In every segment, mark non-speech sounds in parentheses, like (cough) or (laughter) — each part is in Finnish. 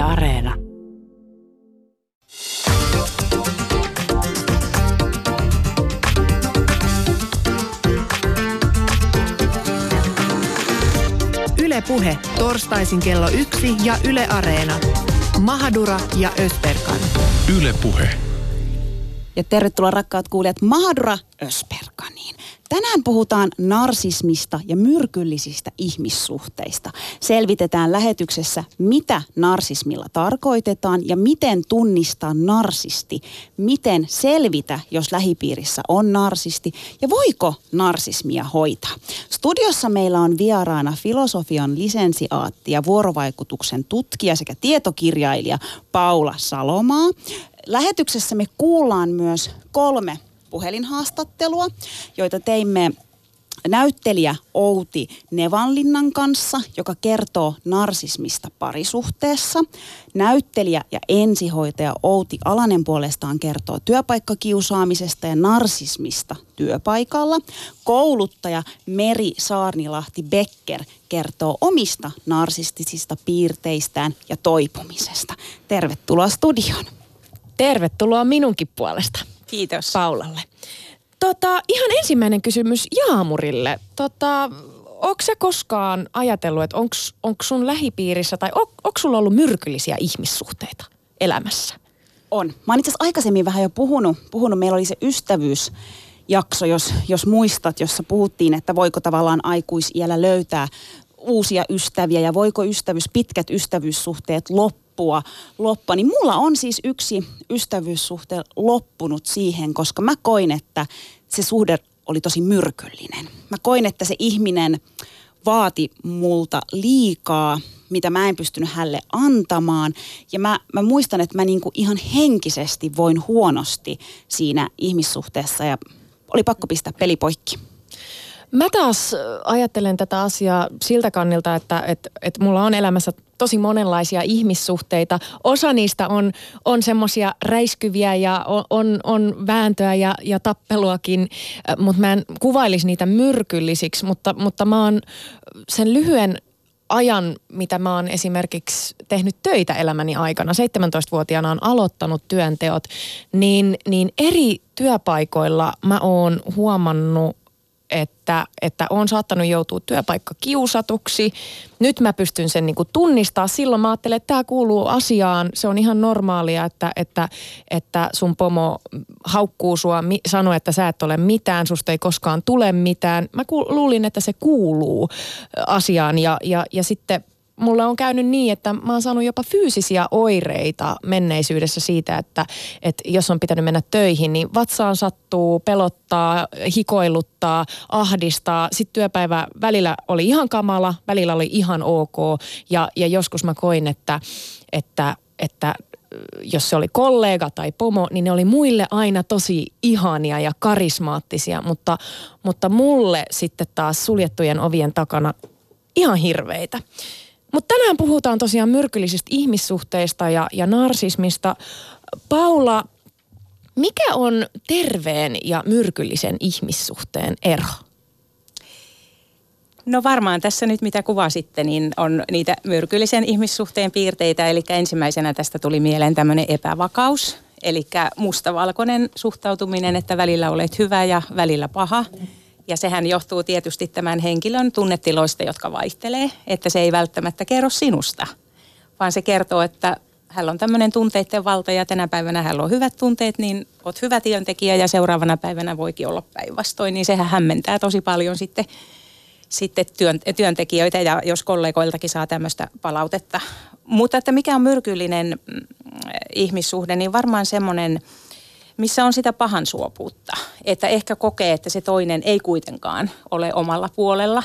Yle Areena. Yle Puhe, torstaisin kello yksi ja Yle Areena. Mahadura ja Ösperkan. Yle Puhe. Ja tervetuloa rakkaat kuulijat Mahadura Ösperkaniin. Tänään puhutaan narsismista ja myrkyllisistä ihmissuhteista. Selvitetään lähetyksessä, mitä narsismilla tarkoitetaan ja miten tunnistaa narsisti. Miten selvitä, jos lähipiirissä on narsisti ja voiko narsismia hoitaa. Studiossa meillä on vieraana filosofian lisensiaatti ja vuorovaikutuksen tutkija sekä tietokirjailija Paula Salomaa. Lähetyksessä me kuullaan myös kolme puhelinhaastattelua, joita teimme näyttelijä Outi Nevanlinnan kanssa, joka kertoo narsismista parisuhteessa. Näyttelijä ja ensihoitaja Outi Alanen puolestaan kertoo työpaikkakiusaamisesta ja narsismista työpaikalla. Kouluttaja Meri Saarnilahti Becker kertoo omista narsistisista piirteistään ja toipumisesta. Tervetuloa studioon. Tervetuloa minunkin puolesta. Kiitos. Paulalle. Tota, ihan ensimmäinen kysymys Jaamurille. Tota, onko sä koskaan ajatellut, että onko sun lähipiirissä tai on, onko sulla ollut myrkyllisiä ihmissuhteita elämässä? On. Mä oon itse aikaisemmin vähän jo puhunut, puhunut. Meillä oli se ystävyysjakso, jos, jos muistat, jossa puhuttiin, että voiko tavallaan aikuisiellä löytää uusia ystäviä ja voiko ystävyys, pitkät ystävyyssuhteet loppua loppua, loppua, niin mulla on siis yksi ystävyyssuhte loppunut siihen, koska mä koin, että se suhde oli tosi myrkyllinen. Mä koin, että se ihminen vaati multa liikaa, mitä mä en pystynyt hälle antamaan. Ja mä, mä muistan, että mä niinku ihan henkisesti voin huonosti siinä ihmissuhteessa ja oli pakko pistää peli poikki. Mä taas ajattelen tätä asiaa siltä kannilta, että, että, että mulla on elämässä tosi monenlaisia ihmissuhteita. Osa niistä on, on semmoisia räiskyviä ja on, on, vääntöä ja, ja tappeluakin, mutta mä en kuvailisi niitä myrkyllisiksi, mutta, mutta mä oon sen lyhyen ajan, mitä mä oon esimerkiksi tehnyt töitä elämäni aikana, 17-vuotiaana on aloittanut työnteot, niin, niin eri työpaikoilla mä oon huomannut että, että on saattanut joutua työpaikka kiusatuksi. Nyt mä pystyn sen niin kuin tunnistaa. Silloin mä ajattelen, että tämä kuuluu asiaan. Se on ihan normaalia, että, että, että sun pomo haukkuu sua, sanoo, että sä et ole mitään, susta ei koskaan tule mitään. Mä luulin, että se kuuluu asiaan ja, ja, ja sitten mulle on käynyt niin, että mä oon saanut jopa fyysisiä oireita menneisyydessä siitä, että, että jos on pitänyt mennä töihin, niin vatsaan sattuu, pelottaa, hikoiluttaa, ahdistaa. Sitten työpäivä välillä oli ihan kamala, välillä oli ihan ok ja, ja joskus mä koin, että, että, että jos se oli kollega tai pomo, niin ne oli muille aina tosi ihania ja karismaattisia, mutta, mutta mulle sitten taas suljettujen ovien takana ihan hirveitä. Mutta tänään puhutaan tosiaan myrkyllisistä ihmissuhteista ja, ja narsismista. Paula, mikä on terveen ja myrkyllisen ihmissuhteen ero? No varmaan tässä nyt mitä kuvasitte, niin on niitä myrkyllisen ihmissuhteen piirteitä. Eli ensimmäisenä tästä tuli mieleen tämmöinen epävakaus. Eli mustavalkoinen suhtautuminen, että välillä olet hyvä ja välillä paha. Ja sehän johtuu tietysti tämän henkilön tunnetiloista, jotka vaihtelee, että se ei välttämättä kerro sinusta, vaan se kertoo, että hän on tämmöinen tunteiden valta ja tänä päivänä hän on hyvät tunteet, niin oot hyvä työntekijä ja seuraavana päivänä voikin olla päinvastoin, niin sehän hämmentää tosi paljon sitten, sitten työn, työntekijöitä ja jos kollegoiltakin saa tämmöistä palautetta. Mutta että mikä on myrkyllinen mm, ihmissuhde, niin varmaan semmoinen – missä on sitä pahan suopuutta. Että ehkä kokee, että se toinen ei kuitenkaan ole omalla puolella.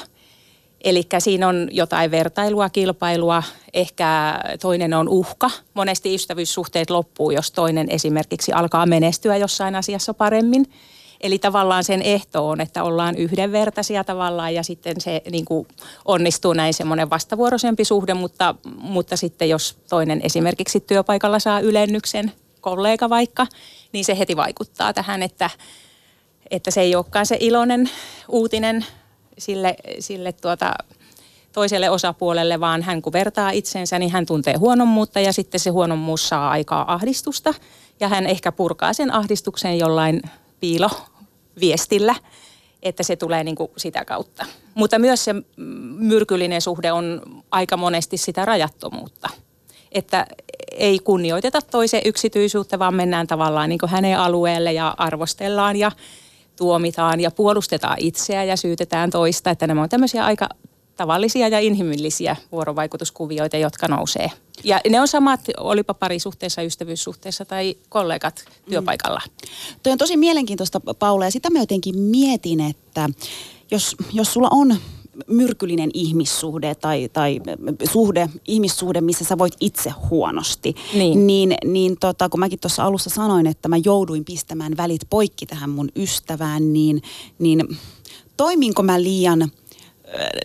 Eli siinä on jotain vertailua, kilpailua, ehkä toinen on uhka. Monesti ystävyyssuhteet loppuu, jos toinen esimerkiksi alkaa menestyä jossain asiassa paremmin. Eli tavallaan sen ehto on, että ollaan yhdenvertaisia tavallaan ja sitten se niin kuin onnistuu näin semmoinen vastavuoroisempi suhde, mutta, mutta sitten jos toinen esimerkiksi työpaikalla saa ylennyksen, kollega vaikka, niin se heti vaikuttaa tähän, että, että se ei olekaan se iloinen uutinen sille, sille tuota, toiselle osapuolelle, vaan hän kun vertaa itsensä, niin hän tuntee huonommuutta ja sitten se huonommuus saa aikaa ahdistusta. Ja hän ehkä purkaa sen ahdistuksen jollain piiloviestillä, että se tulee niin kuin sitä kautta. Mutta myös se myrkyllinen suhde on aika monesti sitä rajattomuutta. Että ei kunnioiteta toisen yksityisyyttä, vaan mennään tavallaan niin hänen alueelle ja arvostellaan ja tuomitaan ja puolustetaan itseä ja syytetään toista. Että nämä on tämmöisiä aika tavallisia ja inhimillisiä vuorovaikutuskuvioita, jotka nousee. Ja ne on samat, olipa parisuhteessa, ystävyyssuhteessa tai kollegat työpaikalla. Mm. Tuo on tosi mielenkiintoista, Paula, ja sitä mä jotenkin mietin, että jos, jos sulla on myrkyllinen ihmissuhde tai, tai suhde, ihmissuhde, missä sä voit itse huonosti. Niin, niin, niin tota, kun mäkin tuossa alussa sanoin, että mä jouduin pistämään välit poikki tähän mun ystävään, niin, niin toiminko mä liian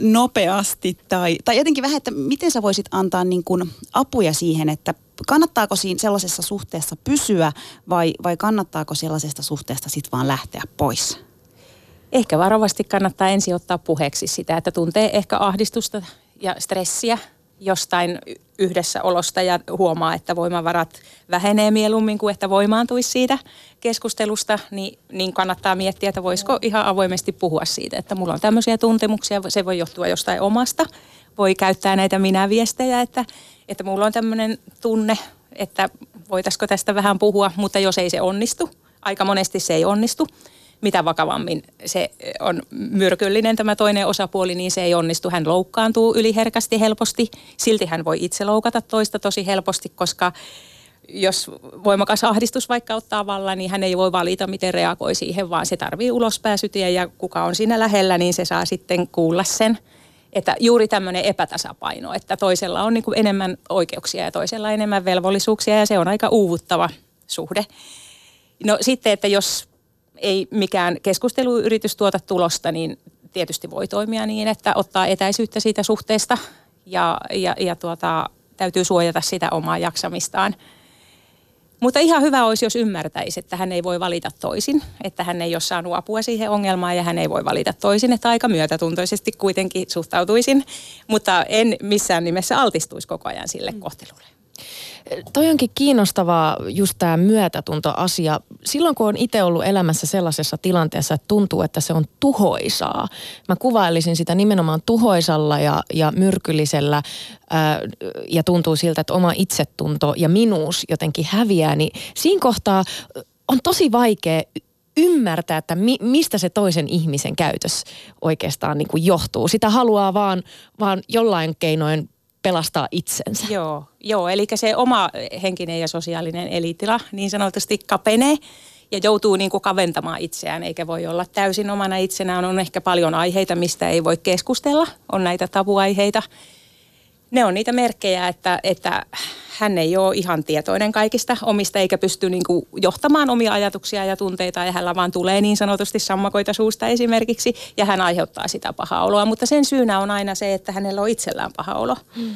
nopeasti tai, tai jotenkin vähän, että miten sä voisit antaa niin kuin apuja siihen, että kannattaako siinä sellaisessa suhteessa pysyä vai, vai kannattaako sellaisesta suhteesta sitten vaan lähteä pois? Ehkä varovasti kannattaa ensin ottaa puheeksi sitä, että tuntee ehkä ahdistusta ja stressiä jostain yhdessäolosta ja huomaa, että voimavarat vähenee mieluummin kuin että voimaantuisi siitä keskustelusta, niin, niin kannattaa miettiä, että voisiko ihan avoimesti puhua siitä, että mulla on tämmöisiä tuntemuksia, se voi johtua jostain omasta, voi käyttää näitä minä-viestejä, että, että mulla on tämmöinen tunne, että voitaisiko tästä vähän puhua, mutta jos ei se onnistu, aika monesti se ei onnistu, mitä vakavammin se on myrkyllinen tämä toinen osapuoli, niin se ei onnistu. Hän loukkaantuu yliherkästi helposti. Silti hän voi itse loukata toista tosi helposti, koska jos voimakas ahdistus vaikka ottaa vallan, niin hän ei voi valita, miten reagoi siihen, vaan se tarvii ulospääsytie ja kuka on siinä lähellä, niin se saa sitten kuulla sen. Että juuri tämmöinen epätasapaino, että toisella on niin enemmän oikeuksia ja toisella enemmän velvollisuuksia ja se on aika uuvuttava suhde. No sitten, että jos ei mikään keskusteluyritys tuota tulosta, niin tietysti voi toimia niin, että ottaa etäisyyttä siitä suhteesta ja, ja, ja tuota, täytyy suojata sitä omaa jaksamistaan. Mutta ihan hyvä olisi, jos ymmärtäisi, että hän ei voi valita toisin, että hän ei ole saanut apua siihen ongelmaan ja hän ei voi valita toisin, että aika myötätuntoisesti kuitenkin suhtautuisin, mutta en missään nimessä altistuisi koko ajan sille kohtelulle. Toi onkin kiinnostavaa just tämä myötätuntoasia. Silloin kun on itse ollut elämässä sellaisessa tilanteessa, että tuntuu, että se on tuhoisaa. Mä kuvailisin sitä nimenomaan tuhoisalla ja, ja myrkyllisellä ää, ja tuntuu siltä, että oma itsetunto ja minuus jotenkin häviää. Niin siinä kohtaa on tosi vaikea ymmärtää, että mi, mistä se toisen ihmisen käytös oikeastaan niin kuin johtuu. Sitä haluaa vaan, vaan jollain keinoin pelastaa itsensä. Joo, joo, eli se oma henkinen ja sosiaalinen elitila niin sanotusti kapenee ja joutuu niin kuin kaventamaan itseään, eikä voi olla täysin omana itsenään. On ehkä paljon aiheita, mistä ei voi keskustella, on näitä tabuaiheita. Ne on niitä merkkejä, että, että hän ei ole ihan tietoinen kaikista omista eikä pysty niin kuin johtamaan omia ajatuksia ja tunteita ja hänellä vaan tulee niin sanotusti sammakoita suusta esimerkiksi ja hän aiheuttaa sitä pahaa oloa. Mutta sen syynä on aina se, että hänellä on itsellään paha olo. Hmm.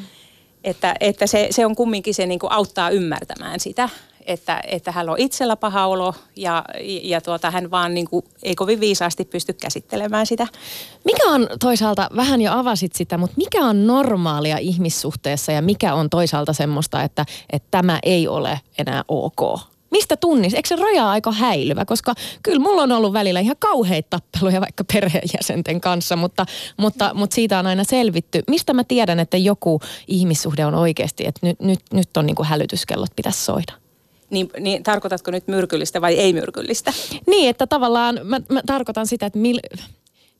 Että, että se, se on kumminkin se niin kuin auttaa ymmärtämään sitä, että, että hän on itsellä paha olo ja, ja tuota, hän vaan niin kuin, ei kovin viisaasti pysty käsittelemään sitä. Mikä on toisaalta, vähän jo avasit sitä, mutta mikä on normaalia ihmissuhteessa ja mikä on toisaalta semmoista, että, että tämä ei ole enää ok? Mistä tunnis? Eikö se raja aika häilyvä? Koska kyllä mulla on ollut välillä ihan kauheita tappeluja vaikka perheenjäsenten kanssa, mutta, mutta, mutta siitä on aina selvitty. Mistä mä tiedän, että joku ihmissuhde on oikeasti, että nyt, nyt, nyt on niin kuin hälytyskellot pitäisi soida? Niin, niin tarkoitatko nyt myrkyllistä vai ei myrkyllistä? Niin, että tavallaan mä, mä tarkoitan sitä, että mil,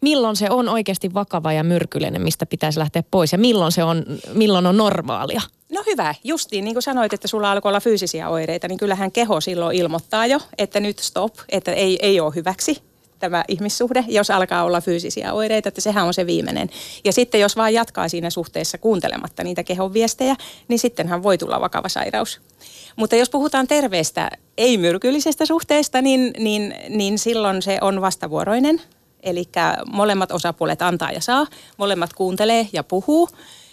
milloin se on oikeasti vakava ja myrkyllinen, mistä pitäisi lähteä pois ja milloin se on, milloin on normaalia? No hyvä, justiin niin kuin sanoit, että sulla alkoi olla fyysisiä oireita, niin kyllähän keho silloin ilmoittaa jo, että nyt stop, että ei, ei ole hyväksi tämä ihmissuhde, jos alkaa olla fyysisiä oireita, että sehän on se viimeinen. Ja sitten jos vaan jatkaa siinä suhteessa kuuntelematta niitä kehon viestejä, niin sittenhän voi tulla vakava sairaus. Mutta jos puhutaan terveestä, ei-myrkyllisestä suhteesta, niin, niin, niin silloin se on vastavuoroinen. Eli molemmat osapuolet antaa ja saa, molemmat kuuntelee ja puhuu.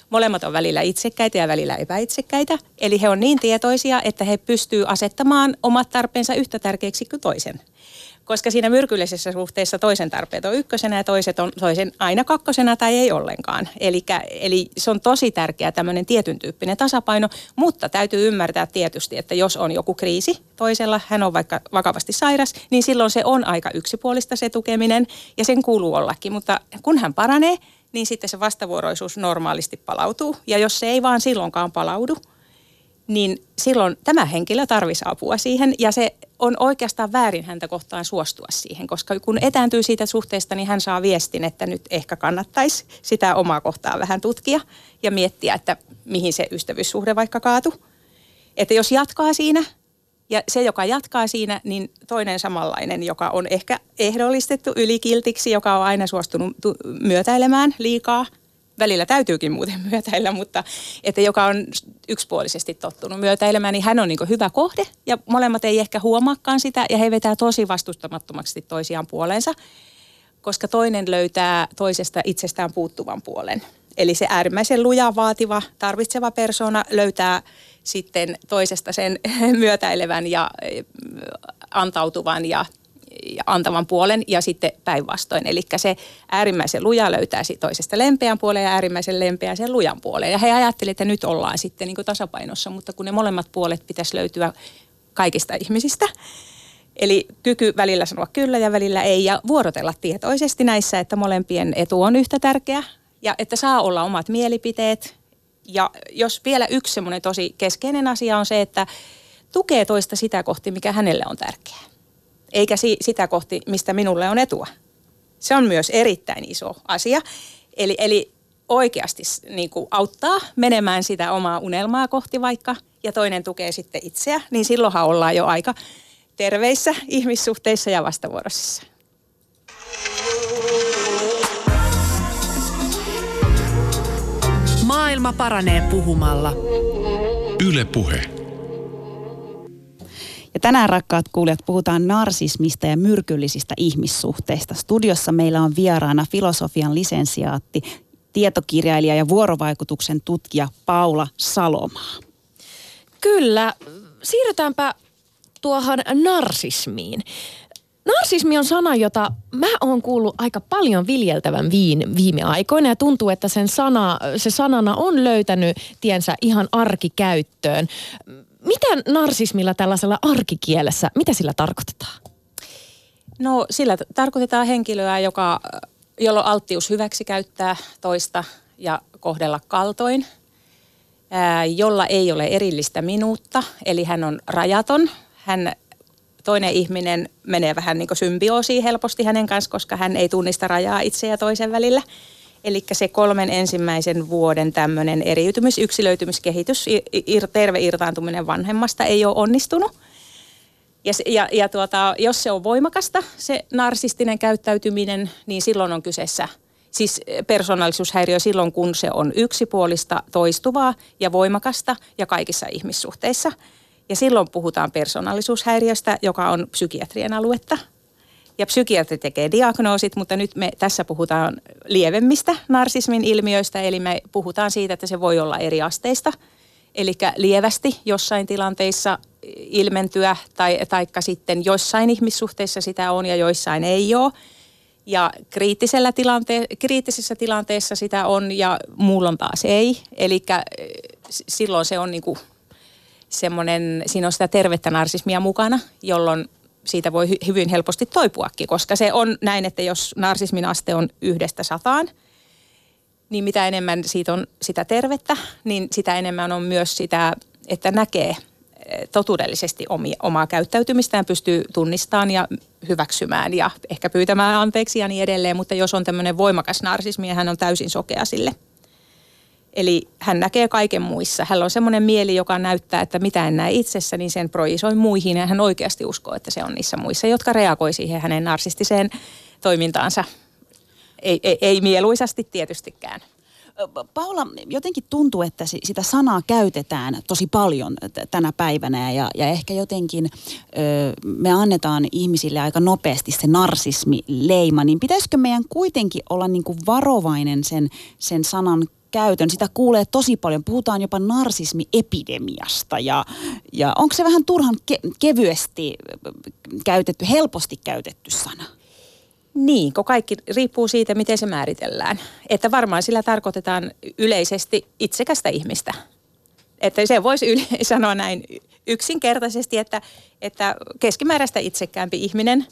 Molemmat on välillä itsekkäitä ja välillä epäitsekkäitä. Eli he on niin tietoisia, että he pystyvät asettamaan omat tarpeensa yhtä tärkeiksi kuin toisen. Koska siinä myrkyllisessä suhteessa toisen tarpeet on ykkösenä ja toiset on toisen aina kakkosena tai ei ollenkaan. Elikkä, eli se on tosi tärkeä tämmöinen tietyn tyyppinen tasapaino, mutta täytyy ymmärtää tietysti, että jos on joku kriisi toisella, hän on vaikka vakavasti sairas, niin silloin se on aika yksipuolista se tukeminen ja sen kuuluu ollakin. Mutta kun hän paranee, niin sitten se vastavuoroisuus normaalisti palautuu. Ja jos se ei vaan silloinkaan palaudu, niin silloin tämä henkilö tarvisi apua siihen ja se on oikeastaan väärin häntä kohtaan suostua siihen, koska kun etääntyy siitä suhteesta, niin hän saa viestin, että nyt ehkä kannattaisi sitä omaa kohtaa vähän tutkia ja miettiä, että mihin se ystävyyssuhde vaikka kaatu. Että jos jatkaa siinä ja se, joka jatkaa siinä, niin toinen samanlainen, joka on ehkä ehdollistettu ylikiltiksi, joka on aina suostunut myötäilemään liikaa – välillä täytyykin muuten (laughs) myötäillä, mutta että joka on yksipuolisesti tottunut myötäilemään, niin hän on niin hyvä kohde ja molemmat ei ehkä huomaakaan sitä ja he vetää tosi vastustamattomaksi toisiaan puoleensa, koska toinen löytää toisesta itsestään puuttuvan puolen. Eli se äärimmäisen luja, vaativa, tarvitseva persona löytää sitten toisesta sen (laughs) myötäilevän ja antautuvan ja antavan puolen ja sitten päinvastoin. Eli se äärimmäisen luja löytää toisesta lempeän puolen ja äärimmäisen lempeän sen lujan puolen. Ja he ajattelivat, että nyt ollaan sitten niin tasapainossa, mutta kun ne molemmat puolet pitäisi löytyä kaikista ihmisistä, Eli kyky välillä sanoa kyllä ja välillä ei ja vuorotella tietoisesti näissä, että molempien etu on yhtä tärkeä ja että saa olla omat mielipiteet. Ja jos vielä yksi semmoinen tosi keskeinen asia on se, että tukee toista sitä kohti, mikä hänelle on tärkeää eikä si- sitä kohti, mistä minulle on etua. Se on myös erittäin iso asia. Eli, eli oikeasti niin kuin auttaa menemään sitä omaa unelmaa kohti vaikka, ja toinen tukee sitten itseä, niin silloinhan ollaan jo aika terveissä ihmissuhteissa ja vastavuoroisissa. Maailma paranee puhumalla. Yle Puhe. Ja tänään rakkaat kuulijat puhutaan narsismista ja myrkyllisistä ihmissuhteista. Studiossa meillä on vieraana filosofian lisensiaatti, tietokirjailija ja vuorovaikutuksen tutkija Paula Salomaa. Kyllä, siirrytäänpä tuohon narsismiin. Narsismi on sana, jota mä oon kuullut aika paljon viljeltävän viin viime aikoina ja tuntuu, että sen sana, se sanana on löytänyt tiensä ihan arkikäyttöön. Mitä narsismilla tällaisella arkikielessä, mitä sillä tarkoitetaan? No sillä tarkoitetaan henkilöä, joka, jolla alttius hyväksi käyttää toista ja kohdella kaltoin, ää, jolla ei ole erillistä minuutta, eli hän on rajaton. Hän, toinen ihminen menee vähän niin kuin symbioosiin helposti hänen kanssa, koska hän ei tunnista rajaa itse ja toisen välillä – Eli se kolmen ensimmäisen vuoden tämmöinen eriytymys, yksilöitymiskehitys, ir, terve irtaantuminen vanhemmasta ei ole onnistunut. Ja, ja, ja tuota, jos se on voimakasta, se narsistinen käyttäytyminen, niin silloin on kyseessä siis persoonallisuushäiriö silloin, kun se on yksipuolista, toistuvaa ja voimakasta ja kaikissa ihmissuhteissa. Ja silloin puhutaan persoonallisuushäiriöstä, joka on psykiatrien aluetta ja psykiatri tekee diagnoosit, mutta nyt me tässä puhutaan lievemmistä narsismin ilmiöistä, eli me puhutaan siitä, että se voi olla eri asteista. Eli lievästi jossain tilanteissa ilmentyä tai taikka sitten joissain ihmissuhteissa sitä on ja joissain ei ole. Ja kriittisellä tilante- kriittisessä tilanteessa sitä on ja muullon taas ei. Eli silloin se on niinku semmoinen, siinä on sitä tervettä narsismia mukana, jolloin siitä voi hyvin helposti toipuakin, koska se on näin, että jos narsismin aste on yhdestä sataan, niin mitä enemmän siitä on sitä tervettä, niin sitä enemmän on myös sitä, että näkee eh, totuudellisesti omia, omaa käyttäytymistään, pystyy tunnistamaan ja hyväksymään ja ehkä pyytämään anteeksi ja niin edelleen, mutta jos on tämmöinen voimakas narsismi hän on täysin sokea sille – Eli hän näkee kaiken muissa. Hänellä on semmoinen mieli, joka näyttää, että mitä en näe itsessä, niin sen projisoi muihin. Ja hän oikeasti uskoo, että se on niissä muissa, jotka reagoi siihen hänen narsistiseen toimintaansa. Ei, ei, ei mieluisasti tietystikään. Paula, jotenkin tuntuu, että sitä sanaa käytetään tosi paljon tänä päivänä ja, ja ehkä jotenkin ö, me annetaan ihmisille aika nopeasti se narsismi-leima, niin pitäisikö meidän kuitenkin olla niin kuin varovainen sen, sen sanan käytön. Sitä kuulee tosi paljon. Puhutaan jopa narsismiepidemiasta ja, ja onko se vähän turhan ke- kevyesti käytetty, helposti käytetty sana? Niin, kun kaikki riippuu siitä, miten se määritellään. Että varmaan sillä tarkoitetaan yleisesti itsekästä ihmistä. Että se voisi yle- sanoa näin yksinkertaisesti, että, että keskimääräistä itsekäämpi ihminen.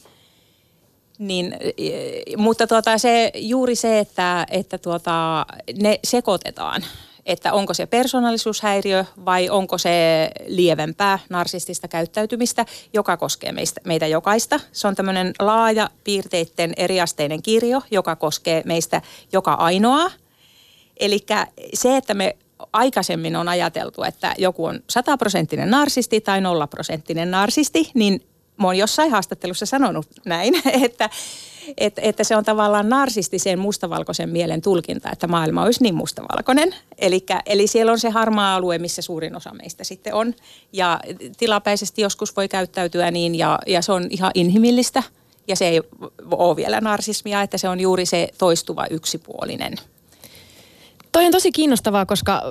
Niin, mutta tuota, se, juuri se, että, että tuota, ne sekoitetaan – että onko se persoonallisuushäiriö vai onko se lievempää narsistista käyttäytymistä, joka koskee meistä, meitä jokaista. Se on tämmöinen laaja piirteiden eriasteinen kirjo, joka koskee meistä joka ainoa. Eli se, että me aikaisemmin on ajateltu, että joku on sataprosenttinen narsisti tai nollaprosenttinen narsisti, niin mä oon jossain haastattelussa sanonut näin, (laughs) että, että, että se on tavallaan narsistisen mustavalkoisen mielen tulkinta, että maailma olisi niin mustavalkoinen. Elikkä, eli siellä on se harmaa alue, missä suurin osa meistä sitten on. Ja tilapäisesti joskus voi käyttäytyä niin, ja, ja se on ihan inhimillistä. Ja se ei ole vielä narsismia, että se on juuri se toistuva yksipuolinen. Toi on tosi kiinnostavaa, koska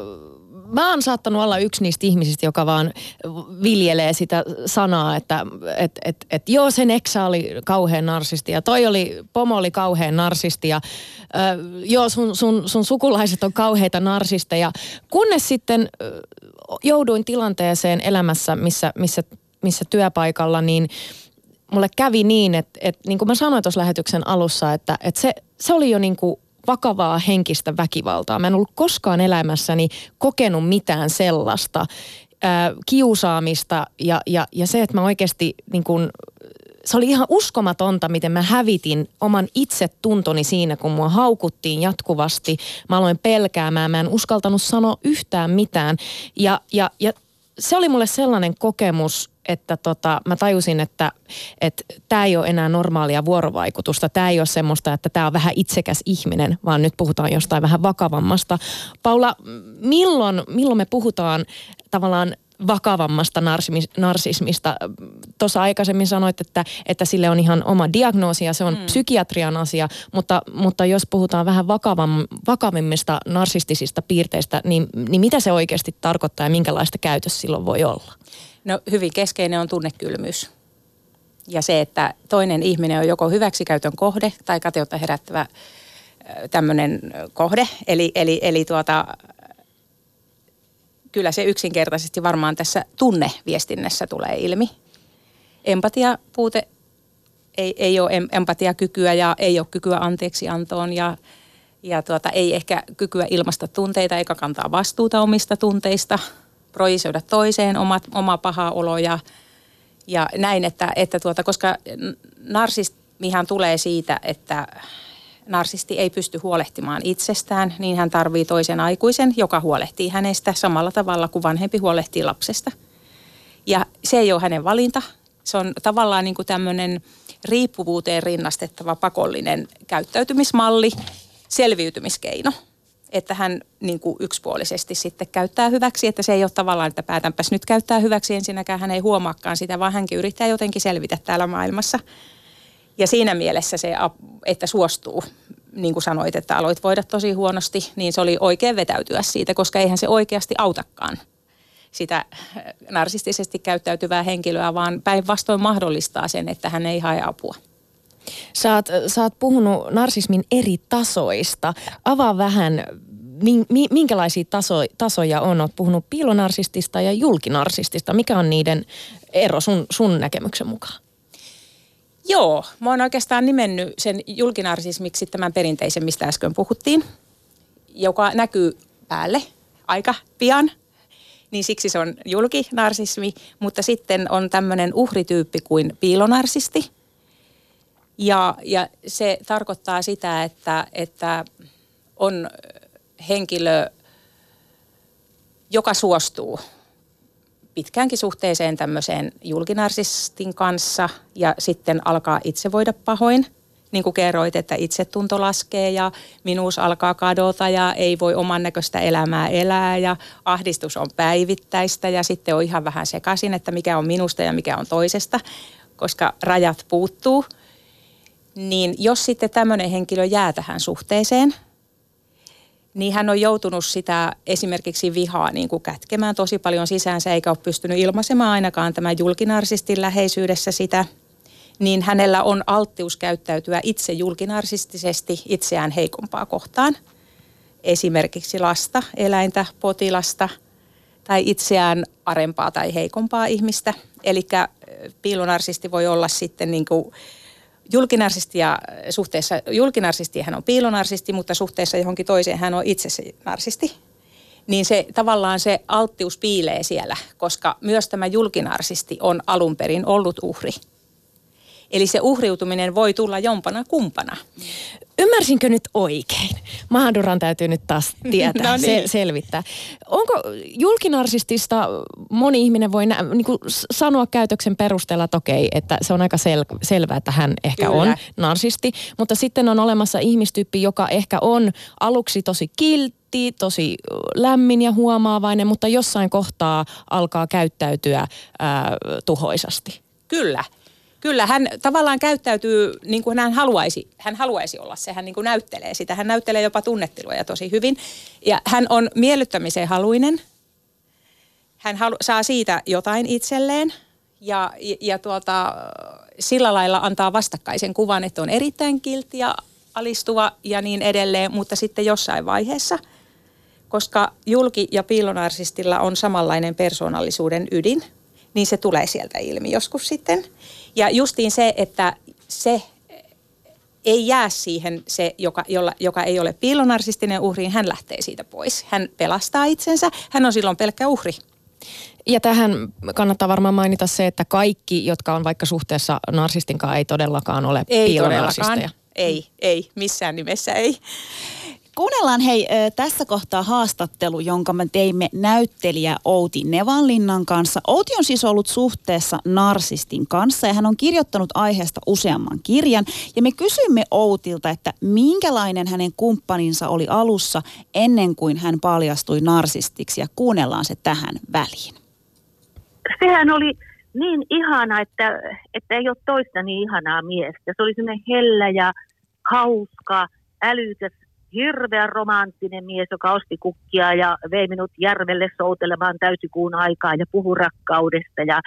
mä oon saattanut olla yksi niistä ihmisistä, joka vaan viljelee sitä sanaa, että et, et, et joo, sen eksa oli kauhean narsisti ja toi oli, pomo oli kauhean narsisti ja ö, joo, sun, sun, sun sukulaiset on kauheita narsisteja. Kunnes sitten ö, jouduin tilanteeseen elämässä, missä, missä, missä työpaikalla, niin mulle kävi niin, että, että niin kuin mä sanoin tuossa lähetyksen alussa, että, että se, se oli jo niin kuin vakavaa henkistä väkivaltaa. Mä en ollut koskaan elämässäni kokenut mitään sellaista ää, kiusaamista ja, ja, ja se, että mä oikeasti niin kun, se oli ihan uskomatonta, miten mä hävitin oman itsetuntoni siinä, kun mua haukuttiin jatkuvasti. Mä aloin pelkäämään, mä en uskaltanut sanoa yhtään mitään. Ja, ja, ja se oli mulle sellainen kokemus, että tota, mä tajusin, että tämä ei ole enää normaalia vuorovaikutusta. Tämä ei ole semmoista, että tämä on vähän itsekäs ihminen, vaan nyt puhutaan jostain vähän vakavammasta. Paula, milloin, milloin me puhutaan tavallaan vakavammasta narsismista. Tuossa aikaisemmin sanoit, että, että sille on ihan oma diagnoosi ja se on mm. psykiatrian asia, mutta, mutta jos puhutaan vähän vakavam, vakavimmista narsistisista piirteistä, niin, niin mitä se oikeasti tarkoittaa ja minkälaista käytös silloin voi olla? No hyvin keskeinen on tunnekylmyys. Ja se, että toinen ihminen on joko hyväksikäytön kohde tai kateutta herättävä tämmöinen kohde. Eli, eli, eli tuota, kyllä se yksinkertaisesti varmaan tässä tunneviestinnässä tulee ilmi. Empatiapuute ei, ei ole empatiakykyä ja ei ole kykyä anteeksiantoon ja, ja tuota, ei ehkä kykyä ilmasta tunteita eikä kantaa vastuuta omista tunteista, projisoida toiseen omat, oma paha olo ja, ja näin, että, että tuota, koska narsismihan tulee siitä, että narsisti ei pysty huolehtimaan itsestään, niin hän tarvii toisen aikuisen, joka huolehtii hänestä samalla tavalla kuin vanhempi huolehtii lapsesta. Ja se ei ole hänen valinta. Se on tavallaan niin kuin tämmöinen riippuvuuteen rinnastettava pakollinen käyttäytymismalli, selviytymiskeino. Että hän niin kuin yksipuolisesti sitten käyttää hyväksi, että se ei ole tavallaan, että päätänpäs nyt käyttää hyväksi ensinnäkään, hän ei huomaakaan sitä, vaan hänkin yrittää jotenkin selvitä täällä maailmassa – ja siinä mielessä se, että suostuu, niin kuin sanoit, että aloit voida tosi huonosti, niin se oli oikein vetäytyä siitä, koska eihän se oikeasti autakaan sitä äh, narsistisesti käyttäytyvää henkilöä, vaan päinvastoin mahdollistaa sen, että hän ei hae apua. Sä oot, sä oot puhunut narsismin eri tasoista. Avaa vähän, minkälaisia taso, tasoja on? Oot puhunut piilonarsistista ja julkinarsistista. Mikä on niiden ero sun, sun näkemyksen mukaan? Joo, mä oon oikeastaan nimennyt sen julkinarsismiksi tämän perinteisen, mistä äsken puhuttiin, joka näkyy päälle aika pian. Niin siksi se on julkinarsismi, mutta sitten on tämmöinen uhrityyppi kuin piilonarsisti. Ja, ja se tarkoittaa sitä, että, että on henkilö, joka suostuu pitkäänkin suhteeseen tämmöiseen julkinarsistin kanssa ja sitten alkaa itse voida pahoin. Niin kuin kerroit, että itsetunto laskee ja minuus alkaa kadota ja ei voi oman näköistä elämää elää ja ahdistus on päivittäistä ja sitten on ihan vähän sekaisin, että mikä on minusta ja mikä on toisesta, koska rajat puuttuu. Niin jos sitten tämmöinen henkilö jää tähän suhteeseen – niin hän on joutunut sitä esimerkiksi vihaa niin kuin kätkemään tosi paljon sisäänsä, eikä ole pystynyt ilmaisemaan ainakaan tämän julkinarsistin läheisyydessä sitä, niin hänellä on alttius käyttäytyä itse julkinarsistisesti itseään heikompaa kohtaan. Esimerkiksi lasta, eläintä, potilasta tai itseään arempaa tai heikompaa ihmistä. Eli piilonarsisti voi olla sitten niin kuin julkinarsisti ja suhteessa, julkinarsisti hän on piilonarsisti, mutta suhteessa johonkin toiseen hän on itse se narsisti. Niin se tavallaan se alttius piilee siellä, koska myös tämä julkinarsisti on alun perin ollut uhri. Eli se uhriutuminen voi tulla jompana kumpana. Ymmärsinkö nyt oikein? Mahaduran täytyy nyt taas (laughs) tietää, no niin. sel- selvittää. Onko julkinarsistista moni ihminen voi nä- niin kuin sanoa käytöksen perusteella, että okei, että se on aika sel- selvää, että hän ehkä Kyllä. on narsisti, mutta sitten on olemassa ihmistyyppi, joka ehkä on aluksi tosi kiltti, tosi lämmin ja huomaavainen, mutta jossain kohtaa alkaa käyttäytyä ää, tuhoisasti. Kyllä. Kyllä, hän tavallaan käyttäytyy niin kuin hän haluaisi, hän haluaisi olla se, hän niin kuin näyttelee sitä. Hän näyttelee jopa tunnetiloja tosi hyvin. Ja hän on miellyttämiseen haluinen. Hän halu, saa siitä jotain itselleen ja, ja, ja tuota, sillä lailla antaa vastakkaisen kuvan, että on erittäin kiltti ja alistuva ja niin edelleen, mutta sitten jossain vaiheessa, koska julki- ja piilonarsistilla on samanlainen persoonallisuuden ydin, niin se tulee sieltä ilmi joskus sitten. Ja justiin se, että se ei jää siihen se, joka, jolla, joka ei ole piilonarsistinen uhri, hän lähtee siitä pois. Hän pelastaa itsensä, hän on silloin pelkkä uhri. Ja tähän kannattaa varmaan mainita se, että kaikki, jotka on vaikka suhteessa narsistinkaan, ei todellakaan ole Ei piilonarsisteja. todellakaan. Ei, ei, missään nimessä ei. Kuunnellaan hei tässä kohtaa haastattelu, jonka me teimme näyttelijä Outi Nevanlinnan kanssa. Outi on siis ollut suhteessa narsistin kanssa ja hän on kirjoittanut aiheesta useamman kirjan. Ja me kysymme Outilta, että minkälainen hänen kumppaninsa oli alussa ennen kuin hän paljastui narsistiksi ja kuunnellaan se tähän väliin. sehän oli niin ihana, että, että ei ole toista niin ihanaa miestä. Se oli semmoinen hellä ja hauska, älykäs, hirveän romanttinen mies, joka osti kukkia ja vei minut järvelle soutelemaan täysikuun aikaa ja puhui rakkaudesta. Ja,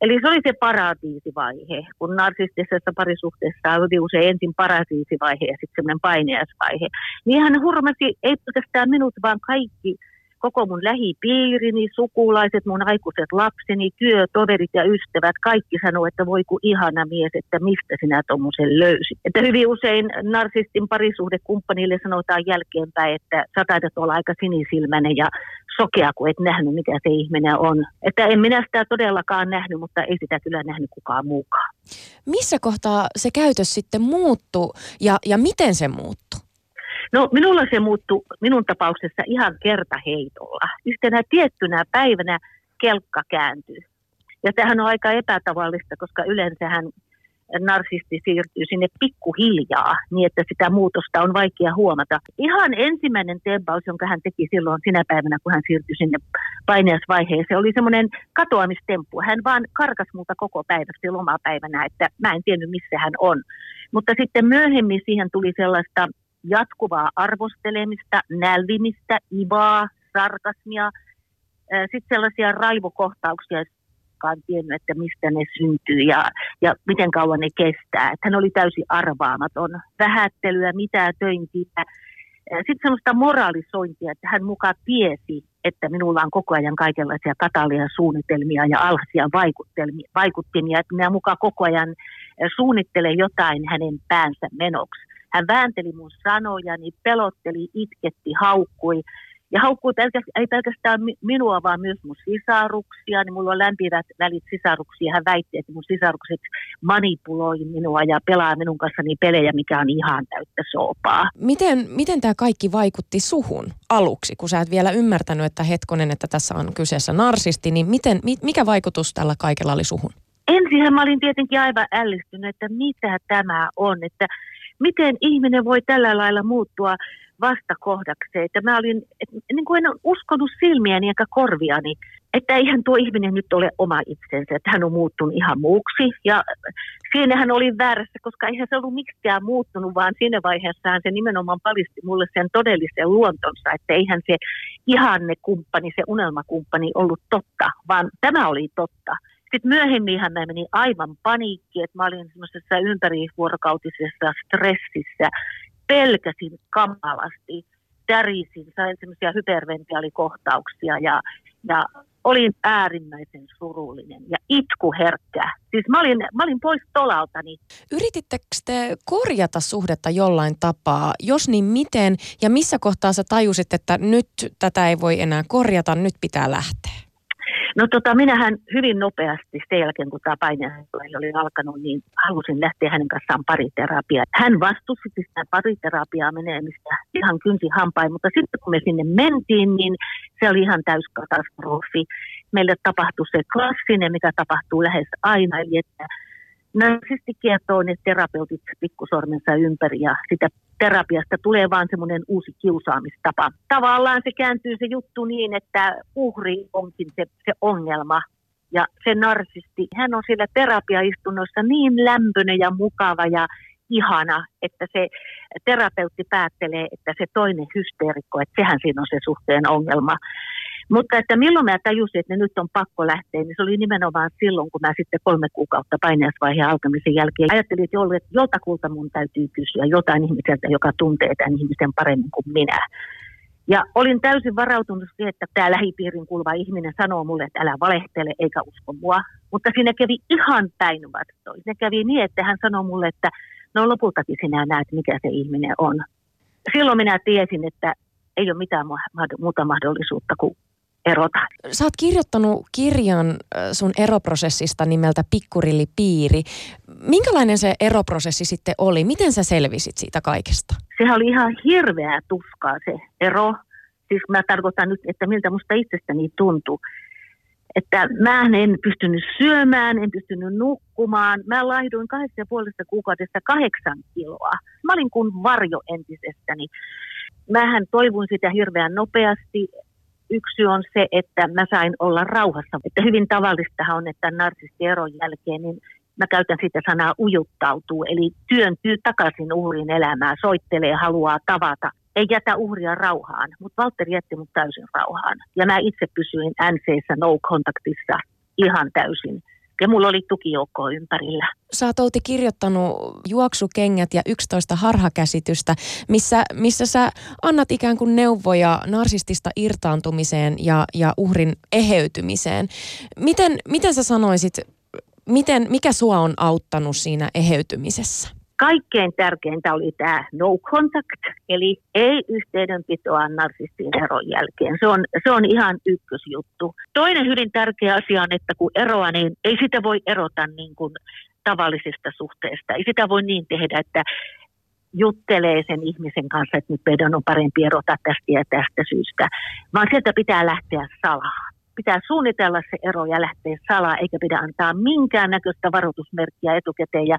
eli se oli se paratiisivaihe, kun narsistisessa parisuhteessa hyvin usein ensin paratiisivaihe ja sitten semmoinen paineasvaihe. Niin hän hurmasi ei pelkästään minut, vaan kaikki koko mun lähipiirini, sukulaiset, mun aikuiset lapseni, työtoverit ja ystävät, kaikki sanoo, että voi ku ihana mies, että mistä sinä tuommoisen löysit. Että hyvin usein narsistin parisuhdekumppanille sanotaan jälkeenpäin, että sä taidat olla aika sinisilmäinen ja sokea, kun et nähnyt, mikä se ihminen on. Että en minä sitä todellakaan nähnyt, mutta ei sitä kyllä nähnyt kukaan muukaan. Missä kohtaa se käytös sitten muuttui ja, ja miten se muuttui? No minulla se muuttui minun tapauksessa ihan kertaheitolla. Yhtenä tiettynä päivänä kelkka kääntyy. Ja tämähän on aika epätavallista, koska yleensähän narsisti siirtyy sinne pikkuhiljaa, niin että sitä muutosta on vaikea huomata. Ihan ensimmäinen tempaus, jonka hän teki silloin sinä päivänä, kun hän siirtyi sinne paineasvaiheeseen, oli semmoinen katoamistemppu. Hän vaan karkas multa koko päivästä lomapäivänä, että mä en tiennyt missä hän on. Mutta sitten myöhemmin siihen tuli sellaista jatkuvaa arvostelemista, nälvimistä, ivaa, sarkasmia, sitten sellaisia raivokohtauksia, jotka on tiennyt, että mistä ne syntyy ja, ja miten kauan ne kestää. Hän oli täysin arvaamaton. Vähättelyä, mitä töintiä. Sitten sellaista moralisointia, että hän mukaan tiesi, että minulla on koko ajan kaikenlaisia katalia suunnitelmia ja alhaisia vaikuttimia, että minä mukaan koko ajan suunnittelen jotain hänen päänsä menoksi. Hän väänteli mun sanojani, pelotteli, itketti, haukkui. Ja haukkui pelkästään, ei pelkästään minua, vaan myös mun sisaruksia. Niin mulla on lämpimät välit sisaruksia. Hän väitti, että mun sisarukset manipuloi minua ja pelaa minun kanssani pelejä, mikä on ihan täyttä soopaa. Miten, miten tämä kaikki vaikutti suhun aluksi, kun sä et vielä ymmärtänyt, että hetkonen, että tässä on kyseessä narsisti, niin miten, mikä vaikutus tällä kaikella oli suhun? Ensinhän mä olin tietenkin aivan ällistynyt, että mitä tämä on, että miten ihminen voi tällä lailla muuttua vastakohdakseen. Että mä olin, et, niin kuin en uskonut silmiäni eikä korviani, että eihän tuo ihminen nyt ole oma itsensä, että hän on muuttunut ihan muuksi. Ja siinä hän oli väärässä, koska eihän se ollut miksikään muuttunut, vaan siinä vaiheessa se nimenomaan palisti mulle sen todellisen luontonsa, että eihän se ihanne kumppani, se unelmakumppani ollut totta, vaan tämä oli totta. Sitten myöhemmin mä menin aivan paniikki, että mä olin semmoisessa ympärivuorokautisessa stressissä, pelkäsin kamalasti, tärisin, sain semmoisia hyperventiaalikohtauksia ja, ja olin äärimmäisen surullinen ja itkuherkkä. Siis mä olin, mä olin pois tolaltani. Yritittekö te korjata suhdetta jollain tapaa? Jos niin miten ja missä kohtaa sä tajusit, että nyt tätä ei voi enää korjata, nyt pitää lähteä? No tota, minähän hyvin nopeasti sen jälkeen, kun tämä paineahdistelu oli alkanut, niin halusin lähteä hänen kanssaan pariterapiaan. Hän vastusti sitä pariterapiaa menemistä ihan kynsi hampain, mutta sitten kun me sinne mentiin, niin se oli ihan täyskatastrofi. Meille tapahtui se klassinen, mikä tapahtuu lähes aina, eli että narsisti kietoo ne terapeutit pikkusormensa ympäri ja sitä terapiasta tulee vaan semmoinen uusi kiusaamistapa. Tavallaan se kääntyy se juttu niin, että uhri onkin se, se ongelma ja se narsisti, hän on siellä terapiaistunnossa niin lämpöinen ja mukava ja ihana, että se terapeutti päättelee, että se toinen hysteerikko, että sehän siinä on se suhteen ongelma. Mutta että milloin mä tajusin, että nyt on pakko lähteä, niin se oli nimenomaan silloin, kun mä sitten kolme kuukautta paineasvaiheen alkamisen jälkeen ajattelin, että joltakulta mun täytyy kysyä jotain ihmiseltä, joka tuntee tämän ihmisen paremmin kuin minä. Ja olin täysin varautunut siihen, että tämä lähipiirin kuuluva ihminen sanoo mulle, että älä valehtele eikä usko mua. Mutta siinä kävi ihan päinvastoin. Ne kävi niin, että hän sanoi mulle, että no lopultakin sinä näet, mikä se ihminen on. Silloin minä tiesin, että ei ole mitään muuta mahdollisuutta kuin erota. Sä oot kirjoittanut kirjan sun eroprosessista nimeltä Pikkurillipiiri. Minkälainen se eroprosessi sitten oli? Miten sä selvisit siitä kaikesta? Sehän oli ihan hirveää tuskaa se ero. Siis mä tarkoitan nyt, että miltä musta itsestäni tuntui. Että mä en pystynyt syömään, en pystynyt nukkumaan. Mä laihduin kahdessa ja puolessa kuukaudessa kahdeksan kiloa. Mä olin kuin varjo entisestäni. Mähän toivuin sitä hirveän nopeasti Yksi on se, että mä sain olla rauhassa. Että hyvin tavallistahan on, että narsistieron jälkeen niin mä käytän sitä sanaa ujuttautuu, eli työntyy takaisin uhrin elämää, soittelee, haluaa tavata, ei jätä uhria rauhaan, mutta Valtteri jätti mut täysin rauhaan. Ja mä itse pysyin NCssä no-kontaktissa ihan täysin ja mulla oli tukijoukkoa ympärillä. Sä oot Outi kirjoittanut juoksukengät ja 11 harhakäsitystä, missä, missä sä annat ikään kuin neuvoja narsistista irtaantumiseen ja, ja uhrin eheytymiseen. Miten, miten sä sanoisit, miten, mikä sua on auttanut siinä eheytymisessä? Kaikkein tärkeintä oli tämä no contact, eli ei yhteydenpitoa narsistin eron jälkeen. Se on, se on ihan ykkösjuttu. Toinen hyvin tärkeä asia on, että kun eroa, niin ei sitä voi erota niin kuin tavallisesta suhteesta. Ei sitä voi niin tehdä, että juttelee sen ihmisen kanssa, että nyt meidän on parempi erota tästä ja tästä syystä, vaan sieltä pitää lähteä salaa pitää suunnitella se ero ja lähteä salaa, eikä pidä antaa minkään näköistä varoitusmerkkiä etukäteen. Ja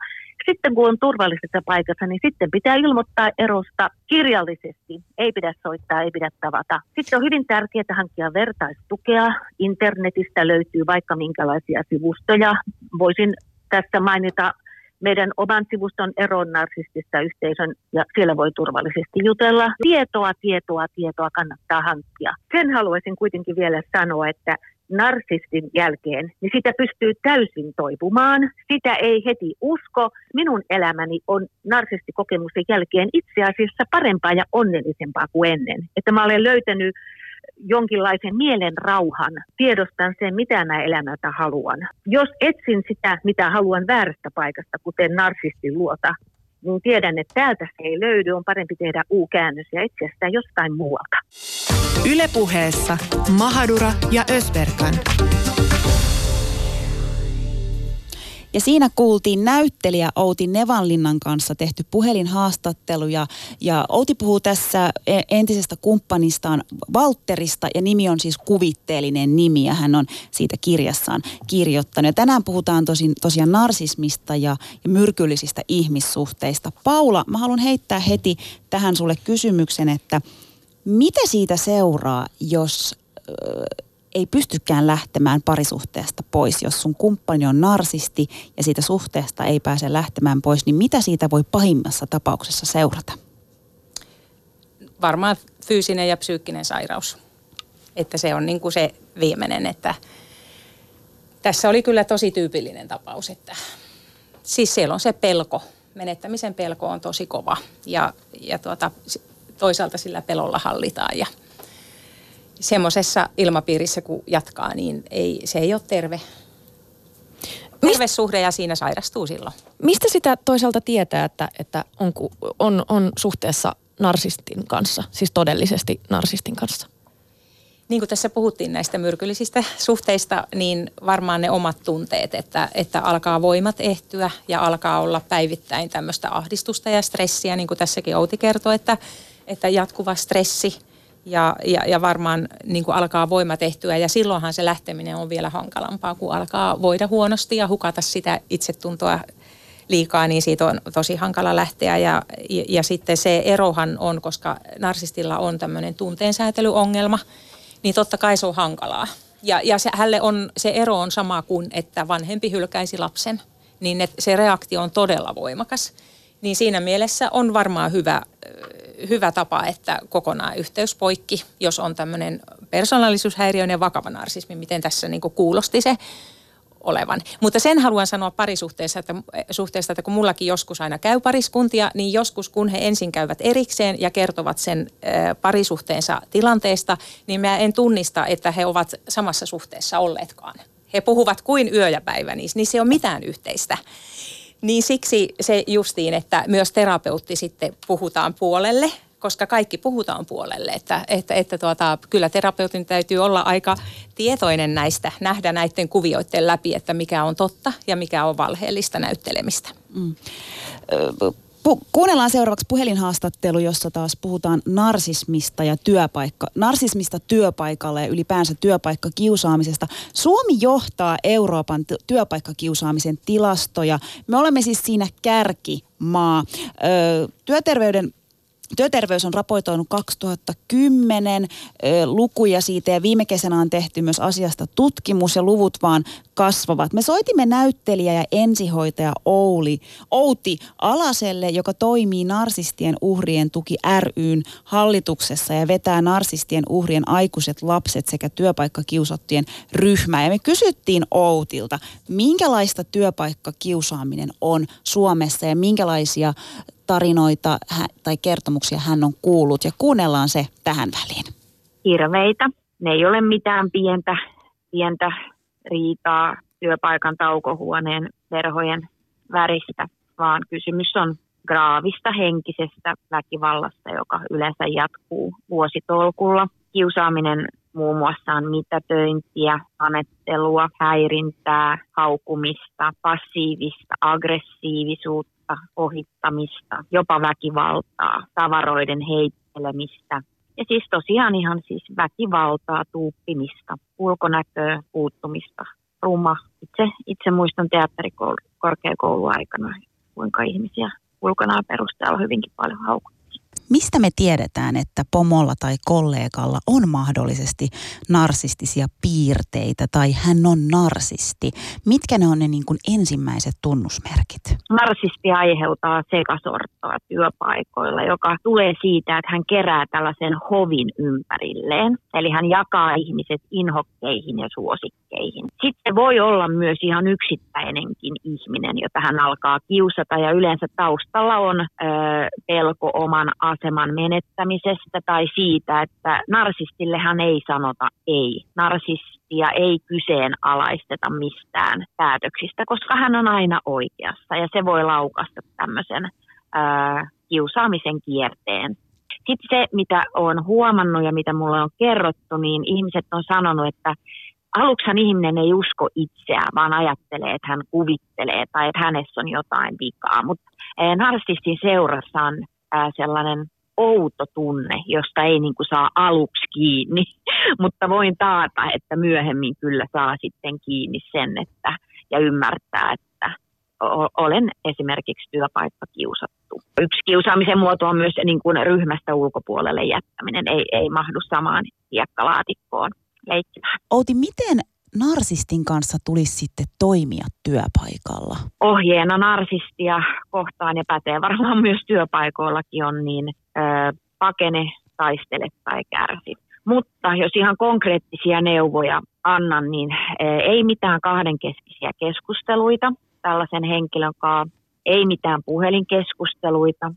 sitten kun on turvallisessa paikassa, niin sitten pitää ilmoittaa erosta kirjallisesti. Ei pidä soittaa, ei pidä tavata. Sitten on hyvin tärkeää hankkia vertaistukea. Internetistä löytyy vaikka minkälaisia sivustoja. Voisin tässä mainita meidän oman sivuston eron narsistista yhteisön ja siellä voi turvallisesti jutella. Tietoa, tietoa, tietoa kannattaa hankkia. Sen haluaisin kuitenkin vielä sanoa, että narsistin jälkeen, niin sitä pystyy täysin toipumaan. Sitä ei heti usko. Minun elämäni on narsistikokemuksen jälkeen itse asiassa parempaa ja onnellisempaa kuin ennen. Että mä olen löytänyt jonkinlaisen mielen rauhan, tiedostan sen, mitä mä elämältä haluan. Jos etsin sitä, mitä haluan väärästä paikasta, kuten narsistin luota, niin tiedän, että täältä se ei löydy, on parempi tehdä U-käännös ja etsiä sitä jostain muualta. Ylepuheessa Mahadura ja Ösberkan. Ja siinä kuultiin näyttelijä Outi Nevanlinnan kanssa tehty puhelinhaastattelu ja, ja Outi puhuu tässä e, entisestä kumppanistaan Valtterista ja nimi on siis kuvitteellinen nimi ja hän on siitä kirjassaan kirjoittanut. Ja tänään puhutaan tosin, tosiaan narsismista ja, ja myrkyllisistä ihmissuhteista. Paula, mä haluan heittää heti tähän sulle kysymyksen, että mitä siitä seuraa, jos ei pystykään lähtemään parisuhteesta pois. Jos sun kumppani on narsisti ja siitä suhteesta ei pääse lähtemään pois, niin mitä siitä voi pahimmassa tapauksessa seurata? Varmaan fyysinen ja psyykkinen sairaus. Että se on niin kuin se viimeinen, että tässä oli kyllä tosi tyypillinen tapaus, että siis siellä on se pelko, menettämisen pelko on tosi kova ja, ja tuota, toisaalta sillä pelolla hallitaan ja – semmoisessa ilmapiirissä, kun jatkaa, niin ei, se ei ole terve. Terve suhde ja siinä sairastuu silloin. Mistä sitä toisaalta tietää, että, että on, on, on suhteessa narsistin kanssa, siis todellisesti narsistin kanssa? Niin kuin tässä puhuttiin näistä myrkyllisistä suhteista, niin varmaan ne omat tunteet, että, että alkaa voimat ehtyä ja alkaa olla päivittäin tämmöistä ahdistusta ja stressiä, niin kuin tässäkin Outi kertoi, että, että jatkuva stressi – ja, ja, ja varmaan niin kuin alkaa voima tehtyä ja silloinhan se lähteminen on vielä hankalampaa, kun alkaa voida huonosti ja hukata sitä itsetuntoa liikaa, niin siitä on tosi hankala lähteä. Ja, ja, ja sitten se erohan on, koska narsistilla on tämmöinen tunteensäätelyongelma, niin totta kai se on hankalaa. Ja, ja se, hälle on, se ero on sama kuin, että vanhempi hylkäisi lapsen, niin et, se reaktio on todella voimakas. Niin siinä mielessä on varmaan hyvä hyvä tapa, että kokonaan yhteys poikki, jos on tämmöinen persoonallisuushäiriöinen vakava narsismi, miten tässä niin kuulosti se olevan. Mutta sen haluan sanoa parisuhteessa, että, suhteesta, että kun mullakin joskus aina käy pariskuntia, niin joskus kun he ensin käyvät erikseen ja kertovat sen parisuhteensa tilanteesta, niin mä en tunnista, että he ovat samassa suhteessa olleetkaan. He puhuvat kuin yö ja päivä, niin, niin se ole mitään yhteistä. Niin siksi se justiin, että myös terapeutti sitten puhutaan puolelle, koska kaikki puhutaan puolelle. Että, että, että tuota, kyllä terapeutin täytyy olla aika tietoinen näistä, nähdä näiden kuvioiden läpi, että mikä on totta ja mikä on valheellista näyttelemistä. Mm. Pu- kuunnellaan seuraavaksi puhelinhaastattelu, jossa taas puhutaan narsismista ja työpaikka, narsismista työpaikalla ja ylipäänsä työpaikkakiusaamisesta. Suomi johtaa Euroopan t- työpaikkakiusaamisen tilastoja. Me olemme siis siinä kärkimaa. Ö, työterveyden Työterveys on raportoinut 2010 lukuja siitä ja viime kesänä on tehty myös asiasta tutkimus ja luvut vaan kasvavat. Me soitimme näyttelijä ja ensihoitaja Ouli, Outi Alaselle, joka toimii narsistien uhrien tuki ryn hallituksessa ja vetää narsistien uhrien aikuiset lapset sekä työpaikkakiusattujen ryhmää. Ja me kysyttiin Outilta, minkälaista työpaikkakiusaaminen on Suomessa ja minkälaisia tarinoita tai kertomuksia hän on kuullut ja kuunnellaan se tähän väliin. Hirveitä. Ne ei ole mitään pientä, pientä riitaa työpaikan taukohuoneen verhojen väristä, vaan kysymys on graavista henkisestä väkivallasta, joka yleensä jatkuu vuositolkulla. Kiusaaminen muun muassa on mitätöintiä, anettelua, häirintää, haukumista, passiivista aggressiivisuutta, ohittamista, jopa väkivaltaa, tavaroiden heittelemistä. Ja siis tosiaan ihan siis väkivaltaa, tuuppimista, ulkonäköä, puuttumista, ruma. Itse, itse muistan teatterikorkeakouluaikana, kuinka ihmisiä ulkonaan perusteella hyvinkin paljon haukuttiin. Mistä me tiedetään, että pomolla tai kollegalla on mahdollisesti narsistisia piirteitä tai hän on narsisti? Mitkä ne on ne niin kuin ensimmäiset tunnusmerkit? Narsisti aiheuttaa sekasortoa työpaikoilla, joka tulee siitä, että hän kerää tällaisen hovin ympärilleen. Eli hän jakaa ihmiset inhokkeihin ja suosikkeihin. Sitten voi olla myös ihan yksittäinenkin ihminen, jota hän alkaa kiusata ja yleensä taustalla on ö, pelko oman aseman menettämisestä tai siitä, että narsistillehan ei sanota ei. Narsistia ei kyseenalaisteta mistään päätöksistä, koska hän on aina oikeassa ja se voi laukasta tämmöisen ää, kiusaamisen kierteen. Sitten se, mitä olen huomannut ja mitä mulle on kerrottu, niin ihmiset on sanonut, että aluksihan ihminen ei usko itseään, vaan ajattelee, että hän kuvittelee tai että hänessä on jotain vikaa. Mutta narsistin seurassa on sellainen outo tunne, josta ei niin kuin saa aluksi kiinni, (laughs) mutta voin taata, että myöhemmin kyllä saa sitten kiinni sen, että ja ymmärtää, että olen esimerkiksi työpaikka kiusattu. Yksi kiusaamisen muoto on myös niin kuin ryhmästä ulkopuolelle jättäminen, ei, ei mahdu samaan hiekkalaatikkoon leikkimään. Outi, miten narsistin kanssa tulisi sitten toimia työpaikalla? Ohjeena narsistia kohtaan ja pätee varmaan myös työpaikoillakin on niin pakene, taistele tai kärsi. Mutta jos ihan konkreettisia neuvoja annan, niin ei mitään kahdenkeskisiä keskusteluita tällaisen henkilön kanssa, ei mitään puhelinkeskusteluita.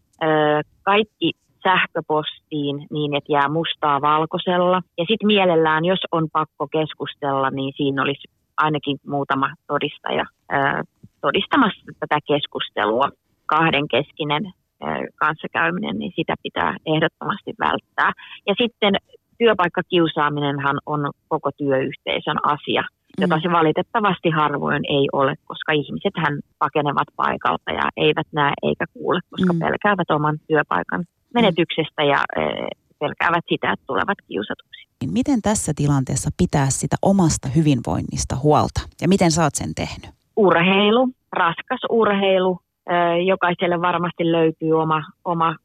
Kaikki sähköpostiin niin, että jää mustaa valkoisella. Ja sitten mielellään, jos on pakko keskustella, niin siinä olisi ainakin muutama todistaja ää, todistamassa tätä keskustelua. Kahdenkeskinen kanssakäyminen, niin sitä pitää ehdottomasti välttää. Ja sitten työpaikkakiusaaminenhan on koko työyhteisön asia, jota se valitettavasti harvoin ei ole, koska ihmiset hän pakenevat paikalta ja eivät näe eikä kuule, koska mm. pelkäävät oman työpaikan menetyksestä ja e, pelkäävät sitä, että tulevat kiusatuksi. Miten tässä tilanteessa pitää sitä omasta hyvinvoinnista huolta ja miten sä oot sen tehnyt? Urheilu, raskas urheilu. Jokaiselle varmasti löytyy oma, oma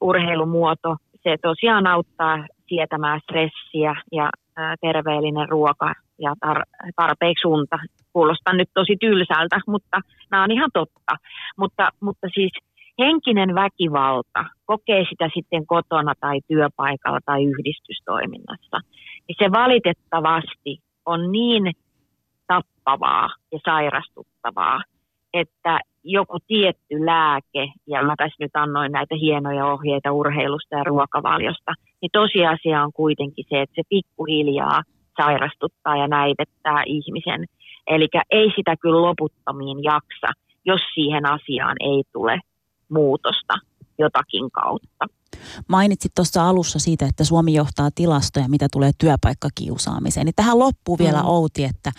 urheilumuoto. Se tosiaan auttaa sietämään stressiä ja terveellinen ruoka ja tar- tarpeeksi unta. Kuulostaa nyt tosi tylsältä, mutta nämä on ihan totta. Mutta, mutta siis henkinen väkivalta, kokee sitä sitten kotona tai työpaikalla tai yhdistystoiminnassa, niin se valitettavasti on niin tappavaa ja sairastuttavaa, että joku tietty lääke, ja mä tässä nyt annoin näitä hienoja ohjeita urheilusta ja ruokavaliosta, niin tosiasia on kuitenkin se, että se pikkuhiljaa sairastuttaa ja näivettää ihmisen. Eli ei sitä kyllä loputtomiin jaksa, jos siihen asiaan ei tule muutosta jotakin kautta. Mainitsit tuossa alussa siitä, että Suomi johtaa tilastoja, mitä tulee työpaikkakiusaamiseen. Niin tähän loppuu vielä mm. Outi, että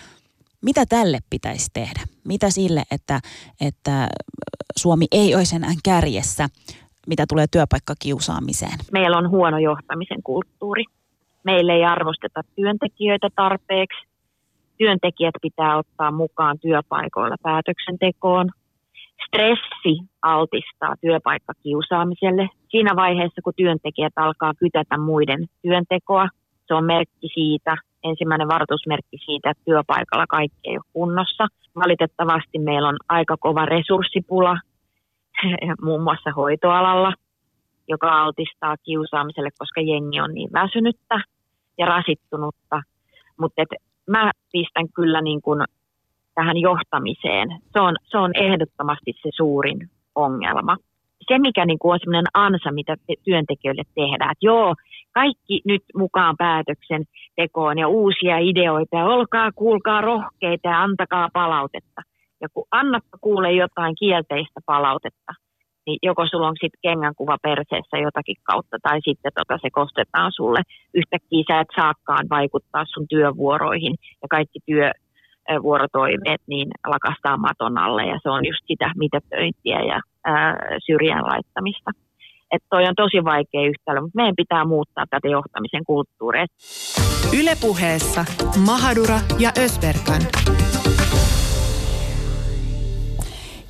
mitä tälle pitäisi tehdä? Mitä sille, että, että Suomi ei olisi enää kärjessä, mitä tulee työpaikkakiusaamiseen? Meillä on huono johtamisen kulttuuri. Meille ei arvosteta työntekijöitä tarpeeksi. Työntekijät pitää ottaa mukaan työpaikoilla päätöksentekoon stressi altistaa työpaikkakiusaamiselle. Siinä vaiheessa, kun työntekijät alkaa kytätä muiden työntekoa, se on merkki siitä, ensimmäinen varoitusmerkki siitä, että työpaikalla kaikki ei ole kunnossa. Valitettavasti meillä on aika kova resurssipula, (laughs) muun muassa hoitoalalla, joka altistaa kiusaamiselle, koska jengi on niin väsynyttä ja rasittunutta. Mutta mä pistän kyllä niin kuin tähän johtamiseen. Se on, se on ehdottomasti se suurin ongelma. Se, mikä niin kuin on sellainen ansa, mitä työntekijöille tehdään, että joo, kaikki nyt mukaan päätöksen tekoon ja uusia ideoita ja olkaa, kuulkaa rohkeita ja antakaa palautetta. Ja kun annat kuule jotain kielteistä palautetta, niin joko sulla on sitten kengänkuva perseessä jotakin kautta tai sitten tota se kostetaan sulle. Yhtäkkiä sä et saakaan vaikuttaa sun työvuoroihin ja kaikki työ, vuorotoimeet niin lakastaa maton alle ja se on just sitä mitätöintiä ja ää, syrjään laittamista. Että toi on tosi vaikea yhtälö, mutta meidän pitää muuttaa tätä johtamisen kulttuuria. Ylepuheessa Mahadura ja Ösberkan.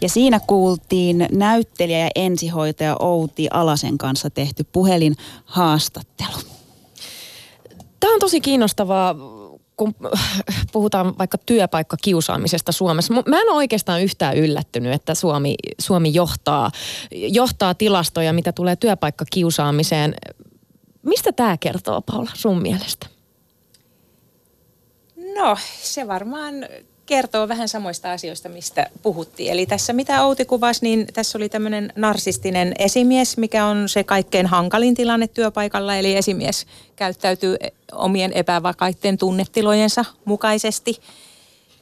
Ja siinä kuultiin näyttelijä ja ensihoitaja Outi Alasen kanssa tehty puhelinhaastattelu. Tämä on tosi kiinnostavaa kun (laughs) puhutaan vaikka työpaikkakiusaamisesta Suomessa, mä en ole oikeastaan yhtään yllättynyt, että Suomi, Suomi johtaa, johtaa tilastoja, mitä tulee työpaikkakiusaamiseen. Mistä tämä kertoo, Paula, sun mielestä? No, se varmaan kertoo vähän samoista asioista, mistä puhuttiin. Eli tässä mitä Outi kuvasi, niin tässä oli tämmöinen narsistinen esimies, mikä on se kaikkein hankalin tilanne työpaikalla. Eli esimies käyttäytyy omien epävakaiden tunnetilojensa mukaisesti.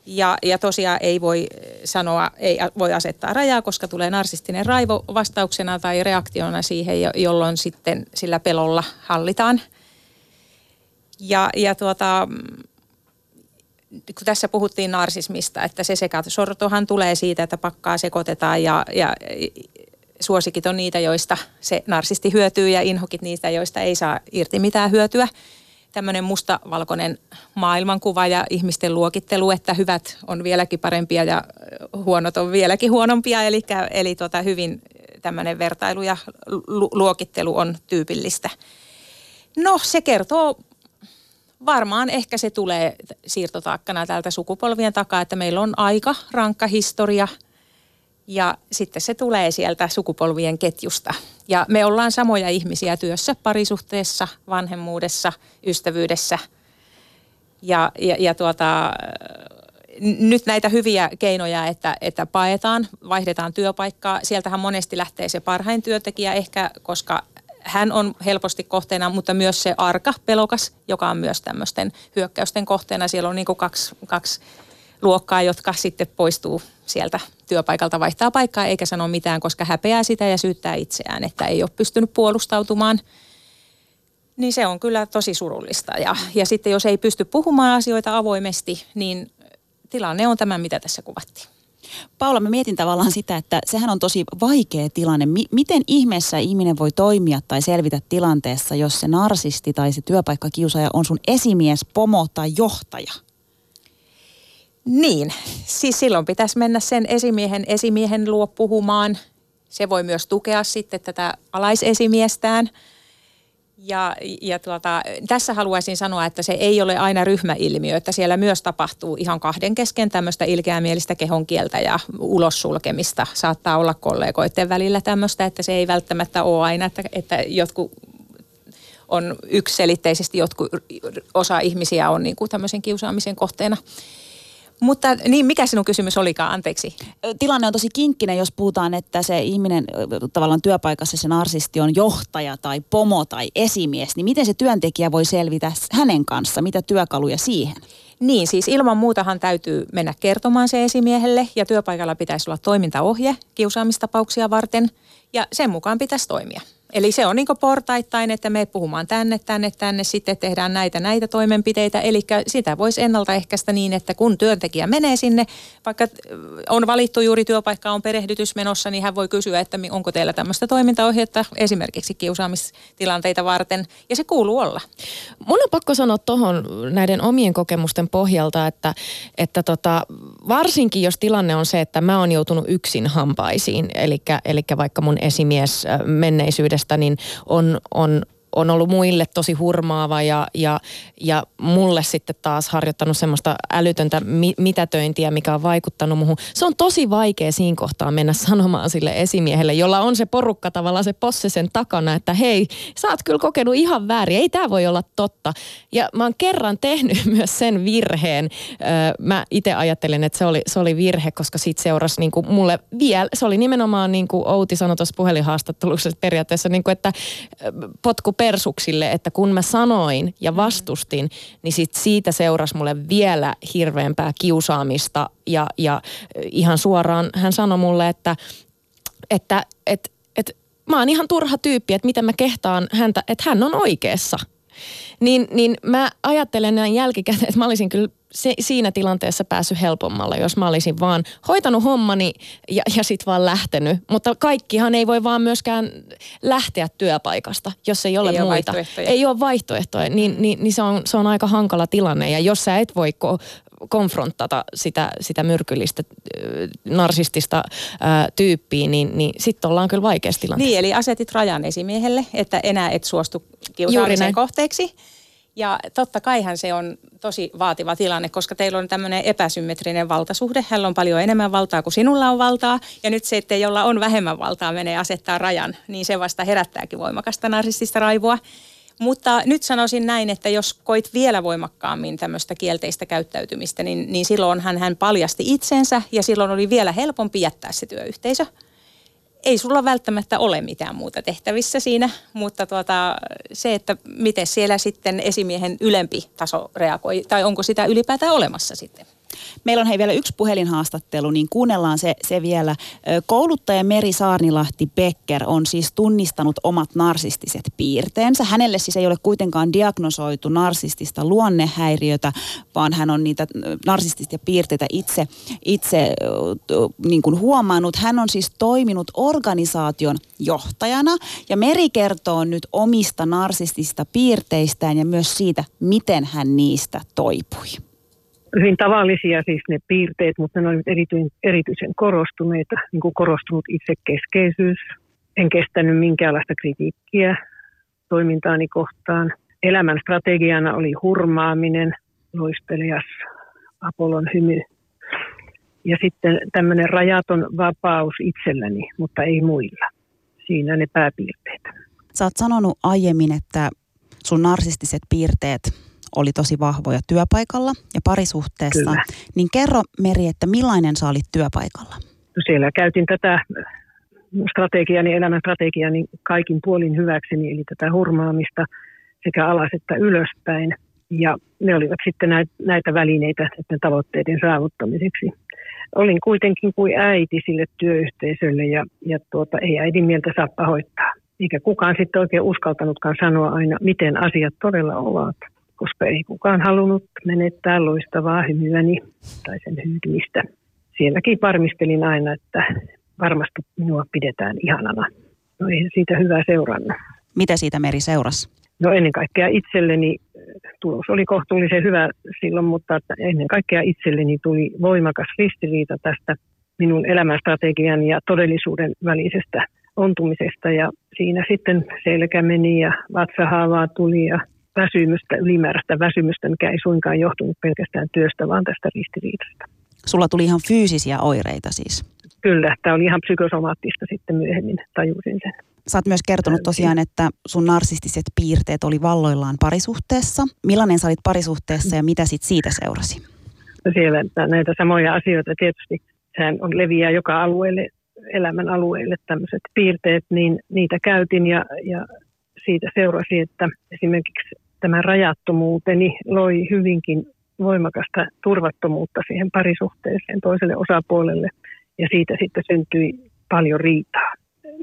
Ja, ja tosiaan ei voi sanoa, ei voi asettaa rajaa, koska tulee narsistinen raivo vastauksena tai reaktiona siihen, jolloin sitten sillä pelolla hallitaan. Ja, ja tuota, kun tässä puhuttiin narsismista, että se sekasortohan tulee siitä, että pakkaa sekoitetaan ja, ja suosikit on niitä, joista se narsisti hyötyy ja inhokit niistä, joista ei saa irti mitään hyötyä. Tämmöinen mustavalkoinen maailmankuva ja ihmisten luokittelu, että hyvät on vieläkin parempia ja huonot on vieläkin huonompia. Eli, eli tota hyvin tämmöinen vertailu ja luokittelu on tyypillistä. No se kertoo varmaan ehkä se tulee siirtotaakkana tältä sukupolvien takaa, että meillä on aika rankka historia ja sitten se tulee sieltä sukupolvien ketjusta. Ja me ollaan samoja ihmisiä työssä, parisuhteessa, vanhemmuudessa, ystävyydessä. Ja, ja, ja tuota, nyt näitä hyviä keinoja, että, että paetaan, vaihdetaan työpaikkaa. Sieltähän monesti lähtee se parhain työntekijä ehkä, koska hän on helposti kohteena, mutta myös se arka, pelokas, joka on myös tämmöisten hyökkäysten kohteena. Siellä on niin kuin kaksi, kaksi luokkaa, jotka sitten poistuu sieltä työpaikalta, vaihtaa paikkaa eikä sano mitään, koska häpeää sitä ja syyttää itseään, että ei ole pystynyt puolustautumaan. Niin se on kyllä tosi surullista. Ja, ja sitten jos ei pysty puhumaan asioita avoimesti, niin tilanne on tämä, mitä tässä kuvattiin. Paula, mä mietin tavallaan sitä, että sehän on tosi vaikea tilanne. M- miten ihmeessä ihminen voi toimia tai selvitä tilanteessa, jos se narsisti tai se työpaikkakiusaaja on sun esimies, pomo tai johtaja? Niin, siis silloin pitäisi mennä sen esimiehen esimiehen luo puhumaan. Se voi myös tukea sitten tätä alaisesimiestään – ja, ja tuota, tässä haluaisin sanoa, että se ei ole aina ryhmäilmiö, että siellä myös tapahtuu ihan kahden kesken tämmöistä ilkeämielistä kehonkieltä ja ulossulkemista. Saattaa olla kollegoiden välillä tämmöistä, että se ei välttämättä ole aina, että, että jotkut on yksiselitteisesti jotkut, osa ihmisiä on niin kuin tämmöisen kiusaamisen kohteena. Mutta niin, mikä sinun kysymys olikaan, anteeksi? Tilanne on tosi kinkkinen, jos puhutaan, että se ihminen tavallaan työpaikassa se narsisti on johtaja tai pomo tai esimies, niin miten se työntekijä voi selvitä hänen kanssa? Mitä työkaluja siihen? Niin, siis ilman muutahan täytyy mennä kertomaan se esimiehelle ja työpaikalla pitäisi olla toimintaohje kiusaamistapauksia varten ja sen mukaan pitäisi toimia. Eli se on niin portaittain, että me puhumaan tänne, tänne, tänne, sitten tehdään näitä, näitä toimenpiteitä. Eli sitä voisi ennaltaehkäistä niin, että kun työntekijä menee sinne, vaikka on valittu juuri työpaikka, on perehdytys menossa, niin hän voi kysyä, että onko teillä tämmöistä toimintaohjetta esimerkiksi kiusaamistilanteita varten. Ja se kuuluu olla. Mun on pakko sanoa tuohon näiden omien kokemusten pohjalta, että, että tota, varsinkin jos tilanne on se, että mä oon joutunut yksin hampaisiin, eli vaikka mun esimies menneisyydestä niin on, on on ollut muille tosi hurmaava ja, ja, ja mulle sitten taas harjoittanut semmoista älytöntä mi- mitätöintiä, mikä on vaikuttanut muuhun. Se on tosi vaikea siinä kohtaa mennä sanomaan sille esimiehelle, jolla on se porukka tavallaan se posse sen takana, että hei, sä oot kyllä kokenut ihan väärin, ei tämä voi olla totta. Ja mä oon kerran tehnyt (laughs) myös sen virheen. mä itse ajattelen, että se oli, se oli virhe, koska siitä seurasi niin kuin mulle vielä, se oli nimenomaan niin kuin Outi sanoi tuossa puhelinhaastattelussa periaatteessa, niin kuin, että potku persuksille, että kun mä sanoin ja mm. vastustin, niin sit siitä seurasi mulle vielä hirveämpää kiusaamista ja, ja ihan suoraan hän sanoi mulle, että, että et, et, mä oon ihan turha tyyppi, että miten mä kehtaan häntä, että hän on oikeassa. Niin, niin mä ajattelen näin jälkikäteen, että mä olisin kyllä se, siinä tilanteessa päässyt helpommalla, jos mä olisin vaan hoitanut hommani ja, ja sitten vaan lähtenyt. Mutta kaikkihan ei voi vaan myöskään lähteä työpaikasta, jos ei ole ei muita. Ole ei ole vaihtoehtoja. Niin, niin, niin se, on, se on aika hankala tilanne. Ja jos sä et voi ko- konfronttata sitä, sitä myrkyllistä, narsistista ää, tyyppiä, niin, niin sitten ollaan kyllä vaikeassa tilanteessa. Niin, eli asetit rajan esimiehelle, että enää et suostu kiusaamisen kohteeksi. Ja totta kaihan se on tosi vaativa tilanne, koska teillä on tämmöinen epäsymmetrinen valtasuhde. Hänellä on paljon enemmän valtaa kuin sinulla on valtaa. Ja nyt se, että jolla on vähemmän valtaa menee asettaa rajan, niin se vasta herättääkin voimakasta narsistista raivoa. Mutta nyt sanoisin näin, että jos koit vielä voimakkaammin tämmöistä kielteistä käyttäytymistä, niin, niin silloin hän, hän paljasti itsensä ja silloin oli vielä helpompi jättää se työyhteisö ei sulla välttämättä ole mitään muuta tehtävissä siinä, mutta tuota, se, että miten siellä sitten esimiehen ylempi taso reagoi, tai onko sitä ylipäätään olemassa sitten? Meillä on hei vielä yksi puhelinhaastattelu, niin kuunnellaan se, se vielä. Kouluttaja Meri Saarnilahti Becker on siis tunnistanut omat narsistiset piirteensä. Hänelle siis ei ole kuitenkaan diagnosoitu narsistista luonnehäiriötä, vaan hän on niitä narsistisia piirteitä itse, itse niin kuin huomannut. Hän on siis toiminut organisaation johtajana ja Meri kertoo nyt omista narsistista piirteistään ja myös siitä, miten hän niistä toipui hyvin tavallisia siis ne piirteet, mutta ne olivat erityisen, erityisen korostuneita, niin kuin korostunut itsekeskeisyys. En kestänyt minkäänlaista kritiikkiä toimintaani kohtaan. Elämän strategiana oli hurmaaminen, loistelias Apollon hymy. Ja sitten tämmöinen rajaton vapaus itselläni, mutta ei muilla. Siinä ne pääpiirteet. Sä oot sanonut aiemmin, että sun narsistiset piirteet oli tosi vahvoja työpaikalla ja parisuhteessa. Kyllä. Niin kerro Meri, että millainen sä olit työpaikalla? No siellä käytin tätä strategiani, elämän strategiani kaikin puolin hyväkseni, eli tätä hurmaamista sekä alas että ylöspäin. Ja ne olivat sitten näitä välineitä näiden tavoitteiden saavuttamiseksi. Olin kuitenkin kuin äiti sille työyhteisölle ja, ja tuota, ei äidin mieltä saa pahoittaa. Eikä kukaan sitten oikein uskaltanutkaan sanoa aina, miten asiat todella ovat koska ei kukaan halunnut menettää loistavaa hymyäni tai sen hyydymistä. Sielläkin varmistelin aina, että varmasti minua pidetään ihanana. No ei siitä hyvää seurannut. Mitä siitä Meri seurasi? No ennen kaikkea itselleni tulos oli kohtuullisen hyvä silloin, mutta ennen kaikkea itselleni tuli voimakas ristiriita tästä minun elämänstrategian ja todellisuuden välisestä ontumisesta. Ja siinä sitten selkä meni ja vatsahaavaa tuli ja väsymystä, ylimääräistä väsymystä, mikä ei suinkaan johtunut pelkästään työstä, vaan tästä ristiriidasta. Sulla tuli ihan fyysisiä oireita siis? Kyllä, tämä oli ihan psykosomaattista sitten myöhemmin, tajusin sen. Sä oot myös kertonut tosiaan, että sun narsistiset piirteet oli valloillaan parisuhteessa. Millainen sä olit parisuhteessa ja mitä sit siitä seurasi? No siellä näitä samoja asioita tietysti, sehän on leviää joka alueelle, elämän alueelle tämmöiset piirteet, niin niitä käytin ja, ja siitä seurasi, että esimerkiksi tämä rajattomuuteni loi hyvinkin voimakasta turvattomuutta siihen parisuhteeseen toiselle osapuolelle ja siitä sitten syntyi paljon riitaa.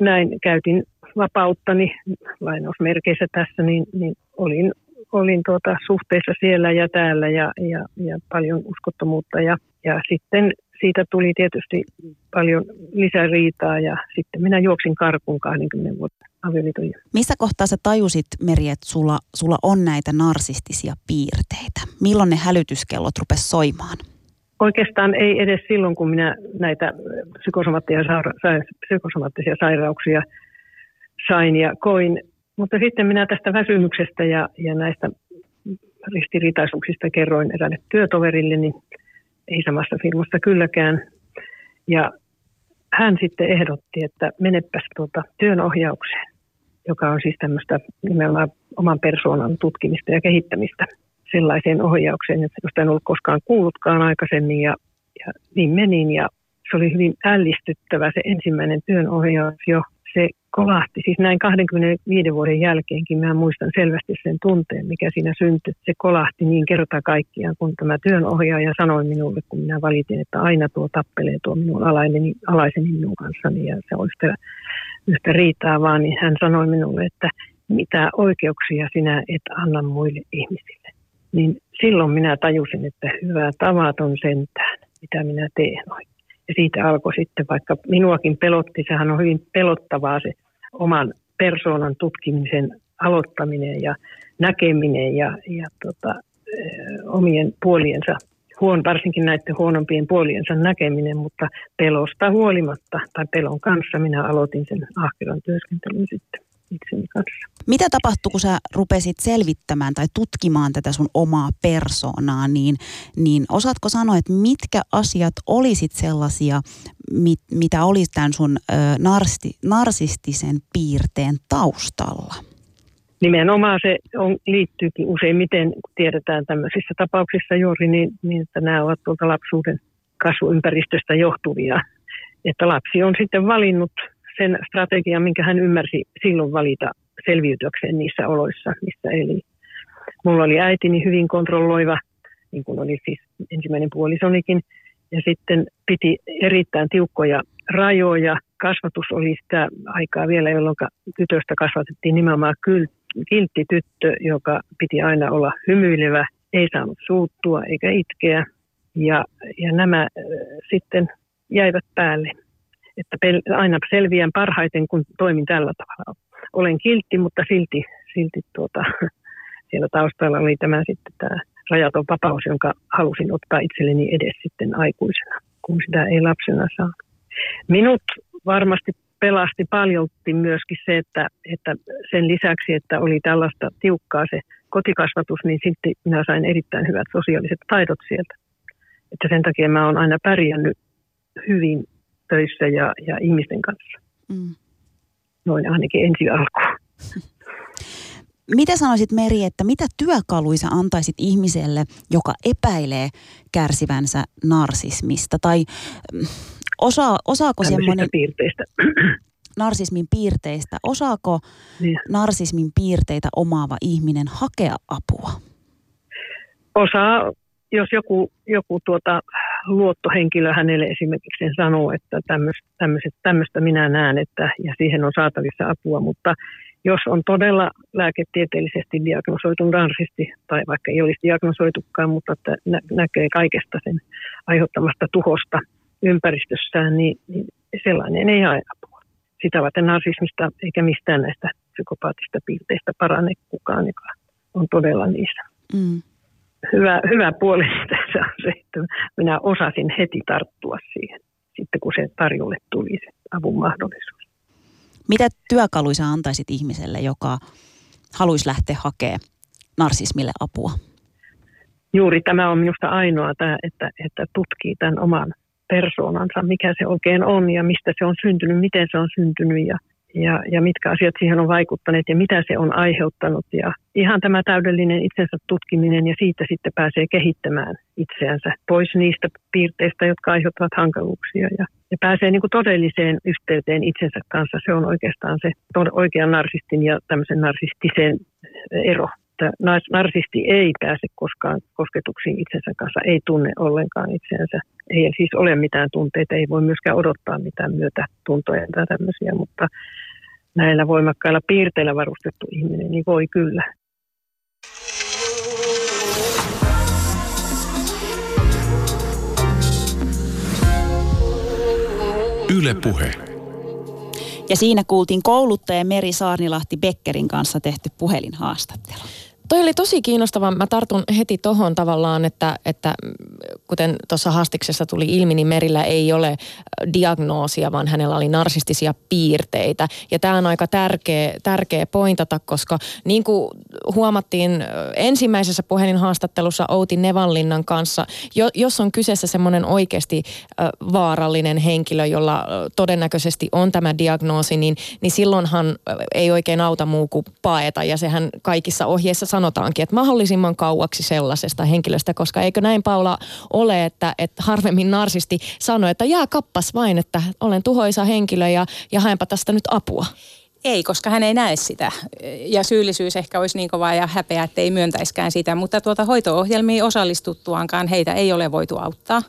Näin käytin vapauttani lainausmerkeissä tässä, niin, niin olin, olin tuota suhteessa siellä ja täällä ja, ja, ja paljon uskottomuutta ja, ja sitten siitä tuli tietysti paljon lisäriitaa ja sitten minä juoksin karkuun 20 vuotta avioliiton. Missä kohtaa sä tajusit, Meri, että sulla, sulla on näitä narsistisia piirteitä? Milloin ne hälytyskellot rupes soimaan? Oikeastaan ei edes silloin, kun minä näitä psykosomaattisia, saira- psykosomaattisia sairauksia sain ja koin. Mutta sitten minä tästä väsymyksestä ja, ja näistä ristiriitaisuuksista kerroin eräälle työtoverille, niin ei samassa firmassa kylläkään. Ja hän sitten ehdotti, että menepäs tuota työnohjaukseen, joka on siis tämmöistä nimenomaan oman persoonan tutkimista ja kehittämistä sellaiseen ohjaukseen, sellaista en ollut koskaan kuullutkaan aikaisemmin ja, ja niin menin ja se oli hyvin ällistyttävä se ensimmäinen työnohjaus jo se kolahti. Siis näin 25 vuoden jälkeenkin mä muistan selvästi sen tunteen, mikä siinä syntyi. Se kolahti niin kerta kaikkiaan, kun tämä työnohjaaja sanoi minulle, kun minä valitin, että aina tuo tappelee tuo minun alaiseni, alaiseni minun kanssani ja se on yhtä, yhtä riitaa vaan, niin hän sanoi minulle, että mitä oikeuksia sinä et anna muille ihmisille. Niin silloin minä tajusin, että hyvä tavaton sentään, mitä minä teen oikein. Siitä alkoi sitten, vaikka minuakin pelotti, sehän on hyvin pelottavaa se oman persoonan tutkimisen aloittaminen ja näkeminen ja, ja tota, omien puoliensa, huon, varsinkin näiden huonompien puoliensa näkeminen, mutta pelosta huolimatta tai pelon kanssa minä aloitin sen ahkeran työskentelyn sitten itseni kanssa. Mitä tapahtui, kun sä rupesit selvittämään tai tutkimaan tätä sun omaa persoonaa, niin, niin osaatko sanoa, että mitkä asiat olisit sellaisia, mit, mitä olisi tämän sun ö, narsti, narsistisen piirteen taustalla? Nimenomaan se on, liittyykin useimmiten, kun tiedetään tämmöisissä tapauksissa juuri, niin, niin että nämä ovat tuolta lapsuuden kasvuympäristöstä johtuvia. Että lapsi on sitten valinnut sen strategian, minkä hän ymmärsi silloin valita selviytyäkseen niissä oloissa, missä eli. Mulla oli äitini hyvin kontrolloiva niin kuin oli siis ensimmäinen puolisonikin. Ja sitten piti erittäin tiukkoja rajoja. Kasvatus oli sitä aikaa vielä, jolloin tytöstä kasvatettiin nimenomaan kiltti tyttö, joka piti aina olla hymyilevä, ei saanut suuttua eikä itkeä. Ja, ja nämä sitten jäivät päälle. Että aina selviän parhaiten, kun toimin tällä tavalla. Olen kiltti, mutta silti, silti tuota, (laughs) siellä taustalla oli tämä sitten tämä rajaton vapaus, jonka halusin ottaa itselleni edes sitten aikuisena, kun sitä ei lapsena saa. Minut varmasti pelasti paljolti myöskin se, että, että sen lisäksi, että oli tällaista tiukkaa se kotikasvatus, niin sitten minä sain erittäin hyvät sosiaaliset taidot sieltä. Että sen takia mä oon aina pärjännyt hyvin töissä ja, ja ihmisten kanssa. Mm. Noin ainakin ensi alkuun. (laughs) Mitä sanoisit Meri, että mitä työkaluisa antaisit ihmiselle, joka epäilee kärsivänsä narsismista? Tai mm, osa, osaako semmoinen... piirteistä. (clears throat) Narsismin piirteistä. Osaako niin. narsismin piirteitä omaava ihminen hakea apua? Osaa, jos joku, joku tuota, luottohenkilö hänelle esimerkiksi sanoo, että tämmöistä minä näen, että, ja siihen on saatavissa apua, mutta jos on todella lääketieteellisesti diagnosoitu narsisti, tai vaikka ei olisi diagnosoitukaan, mutta että nä- näkee kaikesta sen aiheuttamasta tuhosta ympäristössään, niin, niin sellainen ei hae apua. Sitä varten narsismista eikä mistään näistä psykopaattista piirteistä parane kukaan, joka on todella niissä. Mm. Hyvä, hyvä puoli (laughs) tässä on se, että minä osasin heti tarttua siihen, sitten kun se tarjolle tuli se avun mahdollisuus. Mitä työkaluisa antaisit ihmiselle, joka haluaisi lähteä hakemaan narsismille apua? Juuri tämä on minusta ainoa, tämä, että, että tutkii tämän oman persoonansa, mikä se oikein on ja mistä se on syntynyt, miten se on syntynyt ja, ja, ja mitkä asiat siihen on vaikuttaneet ja mitä se on aiheuttanut. Ja ihan tämä täydellinen itsensä tutkiminen ja siitä sitten pääsee kehittämään itseänsä pois niistä piirteistä, jotka aiheuttavat hankaluuksia ja, ja pääsee niin kuin todelliseen yhteyteen itsensä kanssa. Se on oikeastaan se oikean narsistin ja tämmöisen narsistisen ero. Että narsisti ei pääse koskaan kosketuksiin itsensä kanssa, ei tunne ollenkaan itseensä. Ei siis ole mitään tunteita, ei voi myöskään odottaa mitään myötätuntoja tai tämmöisiä, mutta näillä voimakkailla piirteillä varustettu ihminen, niin voi kyllä. Yle Puhe. Ja siinä kuultiin kouluttaja Meri Saarnilahti Beckerin kanssa tehty puhelinhaastattelu. Toi oli tosi kiinnostava. Mä tartun heti tohon tavallaan, että, että kuten tuossa haastiksessa tuli ilmi, niin Merillä ei ole diagnoosia, vaan hänellä oli narsistisia piirteitä. Ja tämä on aika tärkeä, tärkeä pointata, koska niin kuin huomattiin ensimmäisessä puhelinhaastattelussa Outi Nevallinnan kanssa, jo, jos on kyseessä semmoinen oikeasti vaarallinen henkilö, jolla todennäköisesti on tämä diagnoosi, niin, niin silloinhan ei oikein auta muu kuin paeta. Ja sehän kaikissa ohjeissa sanotaankin, että mahdollisimman kauaksi sellaisesta henkilöstä, koska eikö näin Paula ole, että, että harvemmin narsisti sanoo, että jää kappas vain, että olen tuhoisa henkilö ja, ja haenpa tästä nyt apua. Ei, koska hän ei näe sitä. Ja syyllisyys ehkä olisi niin kova ja häpeä, että ei myöntäiskään sitä. Mutta tuota hoito-ohjelmiin osallistuttuankaan heitä ei ole voitu auttaa.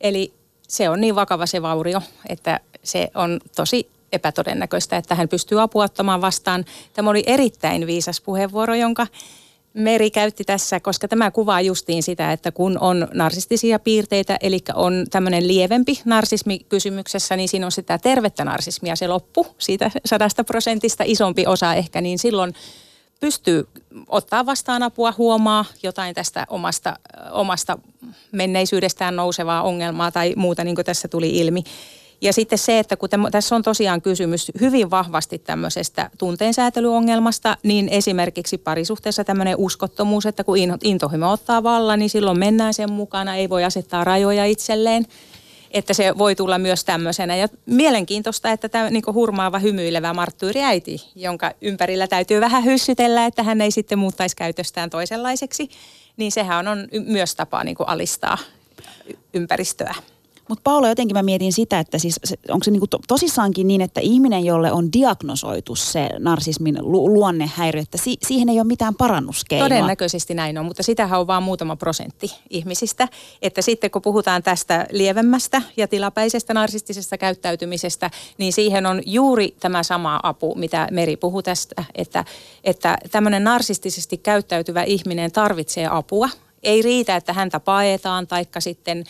Eli se on niin vakava se vaurio, että se on tosi epätodennäköistä, että hän pystyy apua ottamaan vastaan. Tämä oli erittäin viisas puheenvuoro, jonka Meri käytti tässä, koska tämä kuvaa justiin sitä, että kun on narsistisia piirteitä, eli on tämmöinen lievempi narsismi kysymyksessä, niin siinä on sitä tervettä narsismia se loppu, siitä sadasta prosentista isompi osa ehkä, niin silloin pystyy ottaa vastaan apua, huomaa jotain tästä omasta, omasta menneisyydestään nousevaa ongelmaa tai muuta, niin kuin tässä tuli ilmi. Ja sitten se, että kun tässä on tosiaan kysymys hyvin vahvasti tämmöisestä tunteensäätelyongelmasta, niin esimerkiksi parisuhteessa tämmöinen uskottomuus, että kun intohimo ottaa vallan, niin silloin mennään sen mukana, ei voi asettaa rajoja itselleen että se voi tulla myös tämmöisenä. Ja mielenkiintoista, että tämä niin hurmaava, hymyilevä marttyyriäiti, jonka ympärillä täytyy vähän hyssytellä, että hän ei sitten muuttaisi käytöstään toisenlaiseksi, niin sehän on myös tapa niin alistaa ympäristöä. Mutta Paula, jotenkin mä mietin sitä, että siis onko se niinku to, tosissaankin niin, että ihminen, jolle on diagnosoitu se narsismin lu, luonnehäiriö, että si, siihen ei ole mitään parannuskeinoa? Todennäköisesti näin on, mutta sitähän on vain muutama prosentti ihmisistä. Että sitten kun puhutaan tästä lievemmästä ja tilapäisestä narsistisesta käyttäytymisestä, niin siihen on juuri tämä sama apu, mitä Meri puhui tästä, että, että tämmöinen narsistisesti käyttäytyvä ihminen tarvitsee apua. Ei riitä, että häntä paetaan, taikka sitten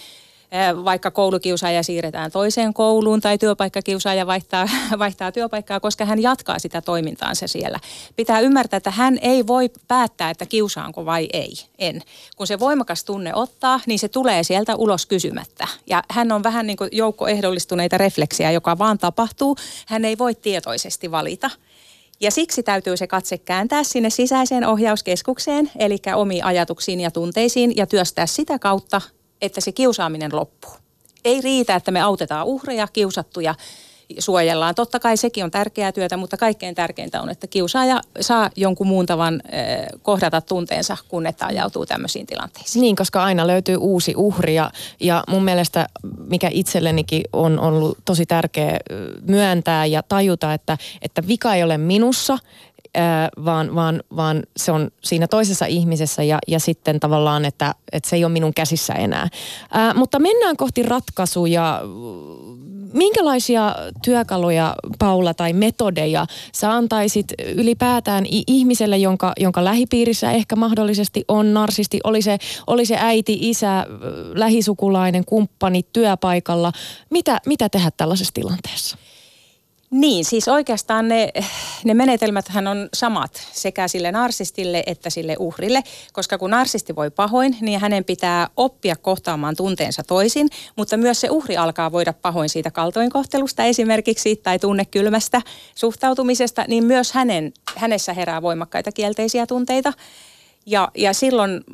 vaikka koulukiusaaja siirretään toiseen kouluun tai työpaikkakiusaaja vaihtaa, (laughs) vaihtaa työpaikkaa, koska hän jatkaa sitä toimintaansa siellä. Pitää ymmärtää, että hän ei voi päättää, että kiusaanko vai ei. En. Kun se voimakas tunne ottaa, niin se tulee sieltä ulos kysymättä. Ja hän on vähän niin kuin joukko ehdollistuneita refleksiä, joka vaan tapahtuu. Hän ei voi tietoisesti valita. Ja siksi täytyy se katse kääntää sinne sisäiseen ohjauskeskukseen, eli omiin ajatuksiin ja tunteisiin, ja työstää sitä kautta että se kiusaaminen loppuu. Ei riitä, että me autetaan uhreja, kiusattuja, suojellaan. Totta kai sekin on tärkeää työtä, mutta kaikkein tärkeintä on, että kiusaaja saa jonkun muun tavan kohdata tunteensa, kun että ajautuu tämmöisiin tilanteisiin. Niin, koska aina löytyy uusi uhri ja, ja mun mielestä, mikä itsellenikin on ollut tosi tärkeä myöntää ja tajuta, että, että vika ei ole minussa, vaan, vaan, vaan se on siinä toisessa ihmisessä ja, ja sitten tavallaan, että, että se ei ole minun käsissä enää. Ää, mutta mennään kohti ratkaisuja. Minkälaisia työkaluja, Paula, tai metodeja sä antaisit ylipäätään ihmiselle, jonka, jonka lähipiirissä ehkä mahdollisesti on narsisti? Oli se, oli se äiti, isä, lähisukulainen, kumppani työpaikalla. Mitä, mitä tehdä tällaisessa tilanteessa? Niin, siis oikeastaan ne, ne menetelmäthän on samat sekä sille narsistille että sille uhrille, koska kun narsisti voi pahoin, niin hänen pitää oppia kohtaamaan tunteensa toisin, mutta myös se uhri alkaa voida pahoin siitä kaltoinkohtelusta esimerkiksi tai tunnekylmästä suhtautumisesta, niin myös hänen, hänessä herää voimakkaita kielteisiä tunteita. Ja, ja silloin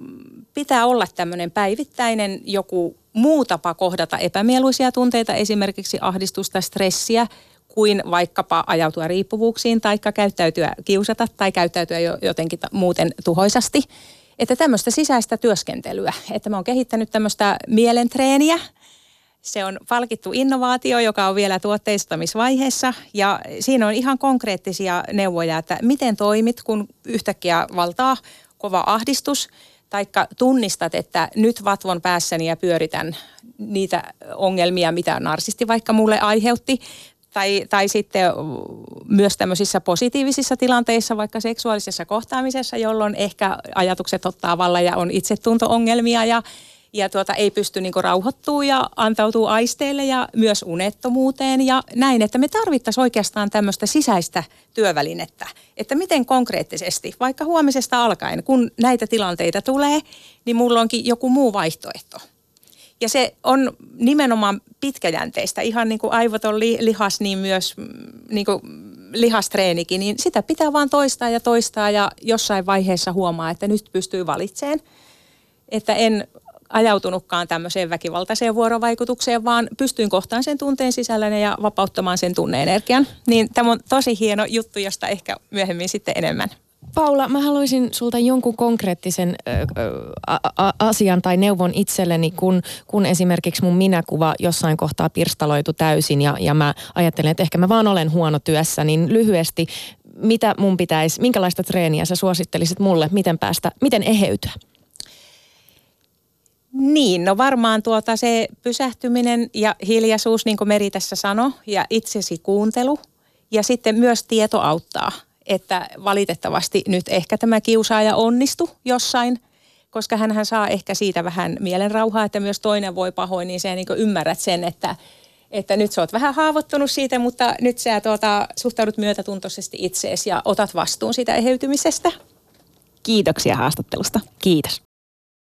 pitää olla tämmöinen päivittäinen joku muu tapa kohdata epämieluisia tunteita, esimerkiksi ahdistusta, stressiä, kuin vaikkapa ajautua riippuvuuksiin tai käyttäytyä kiusata tai käyttäytyä jotenkin muuten tuhoisasti. Että tämmöistä sisäistä työskentelyä, että mä oon kehittänyt tämmöistä mielentreeniä, se on palkittu innovaatio, joka on vielä tuotteistamisvaiheessa. Ja siinä on ihan konkreettisia neuvoja, että miten toimit, kun yhtäkkiä valtaa kova ahdistus, taikka tunnistat, että nyt vatvon päässäni ja pyöritän niitä ongelmia, mitä narsisti vaikka mulle aiheutti, tai, tai sitten myös tämmöisissä positiivisissa tilanteissa, vaikka seksuaalisessa kohtaamisessa, jolloin ehkä ajatukset ottaa valla ja on itsetunto-ongelmia ja, ja tuota, ei pysty niinku rauhoittuu ja antautuu aisteille ja myös unettomuuteen ja näin, että me tarvittaisiin oikeastaan tämmöistä sisäistä työvälinettä, että miten konkreettisesti, vaikka huomisesta alkaen, kun näitä tilanteita tulee, niin mulla onkin joku muu vaihtoehto. Ja se on nimenomaan pitkäjänteistä, ihan niin kuin aivot on li, lihas, niin myös mm, niin kuin lihastreenikin, niin sitä pitää vaan toistaa ja toistaa ja jossain vaiheessa huomaa, että nyt pystyy valitseen. Että en ajautunutkaan tämmöiseen väkivaltaiseen vuorovaikutukseen, vaan pystyin kohtaan sen tunteen sisällön ja vapauttamaan sen tunneenergian. Niin tämä on tosi hieno juttu, josta ehkä myöhemmin sitten enemmän. Paula, mä haluaisin sulta jonkun konkreettisen asian tai neuvon itselleni, kun, kun esimerkiksi mun minäkuva jossain kohtaa pirstaloitu täysin ja, ja mä ajattelen, että ehkä mä vaan olen huono työssä, niin lyhyesti, mitä mun pitäisi, minkälaista treeniä sä suosittelisit mulle, miten päästä, miten eheytyä? Niin, no varmaan tuota se pysähtyminen ja hiljaisuus, niin kuin Meri tässä sanoi, ja itsesi kuuntelu. Ja sitten myös tieto auttaa – että valitettavasti nyt ehkä tämä kiusaaja onnistu jossain, koska hän saa ehkä siitä vähän mielenrauhaa, että myös toinen voi pahoin, niin sä niin ymmärrät sen, että, että nyt sä oot vähän haavoittunut siitä, mutta nyt sä tuota, suhtaudut myötätuntoisesti itseesi ja otat vastuun siitä eheytymisestä. Kiitoksia haastattelusta. Kiitos.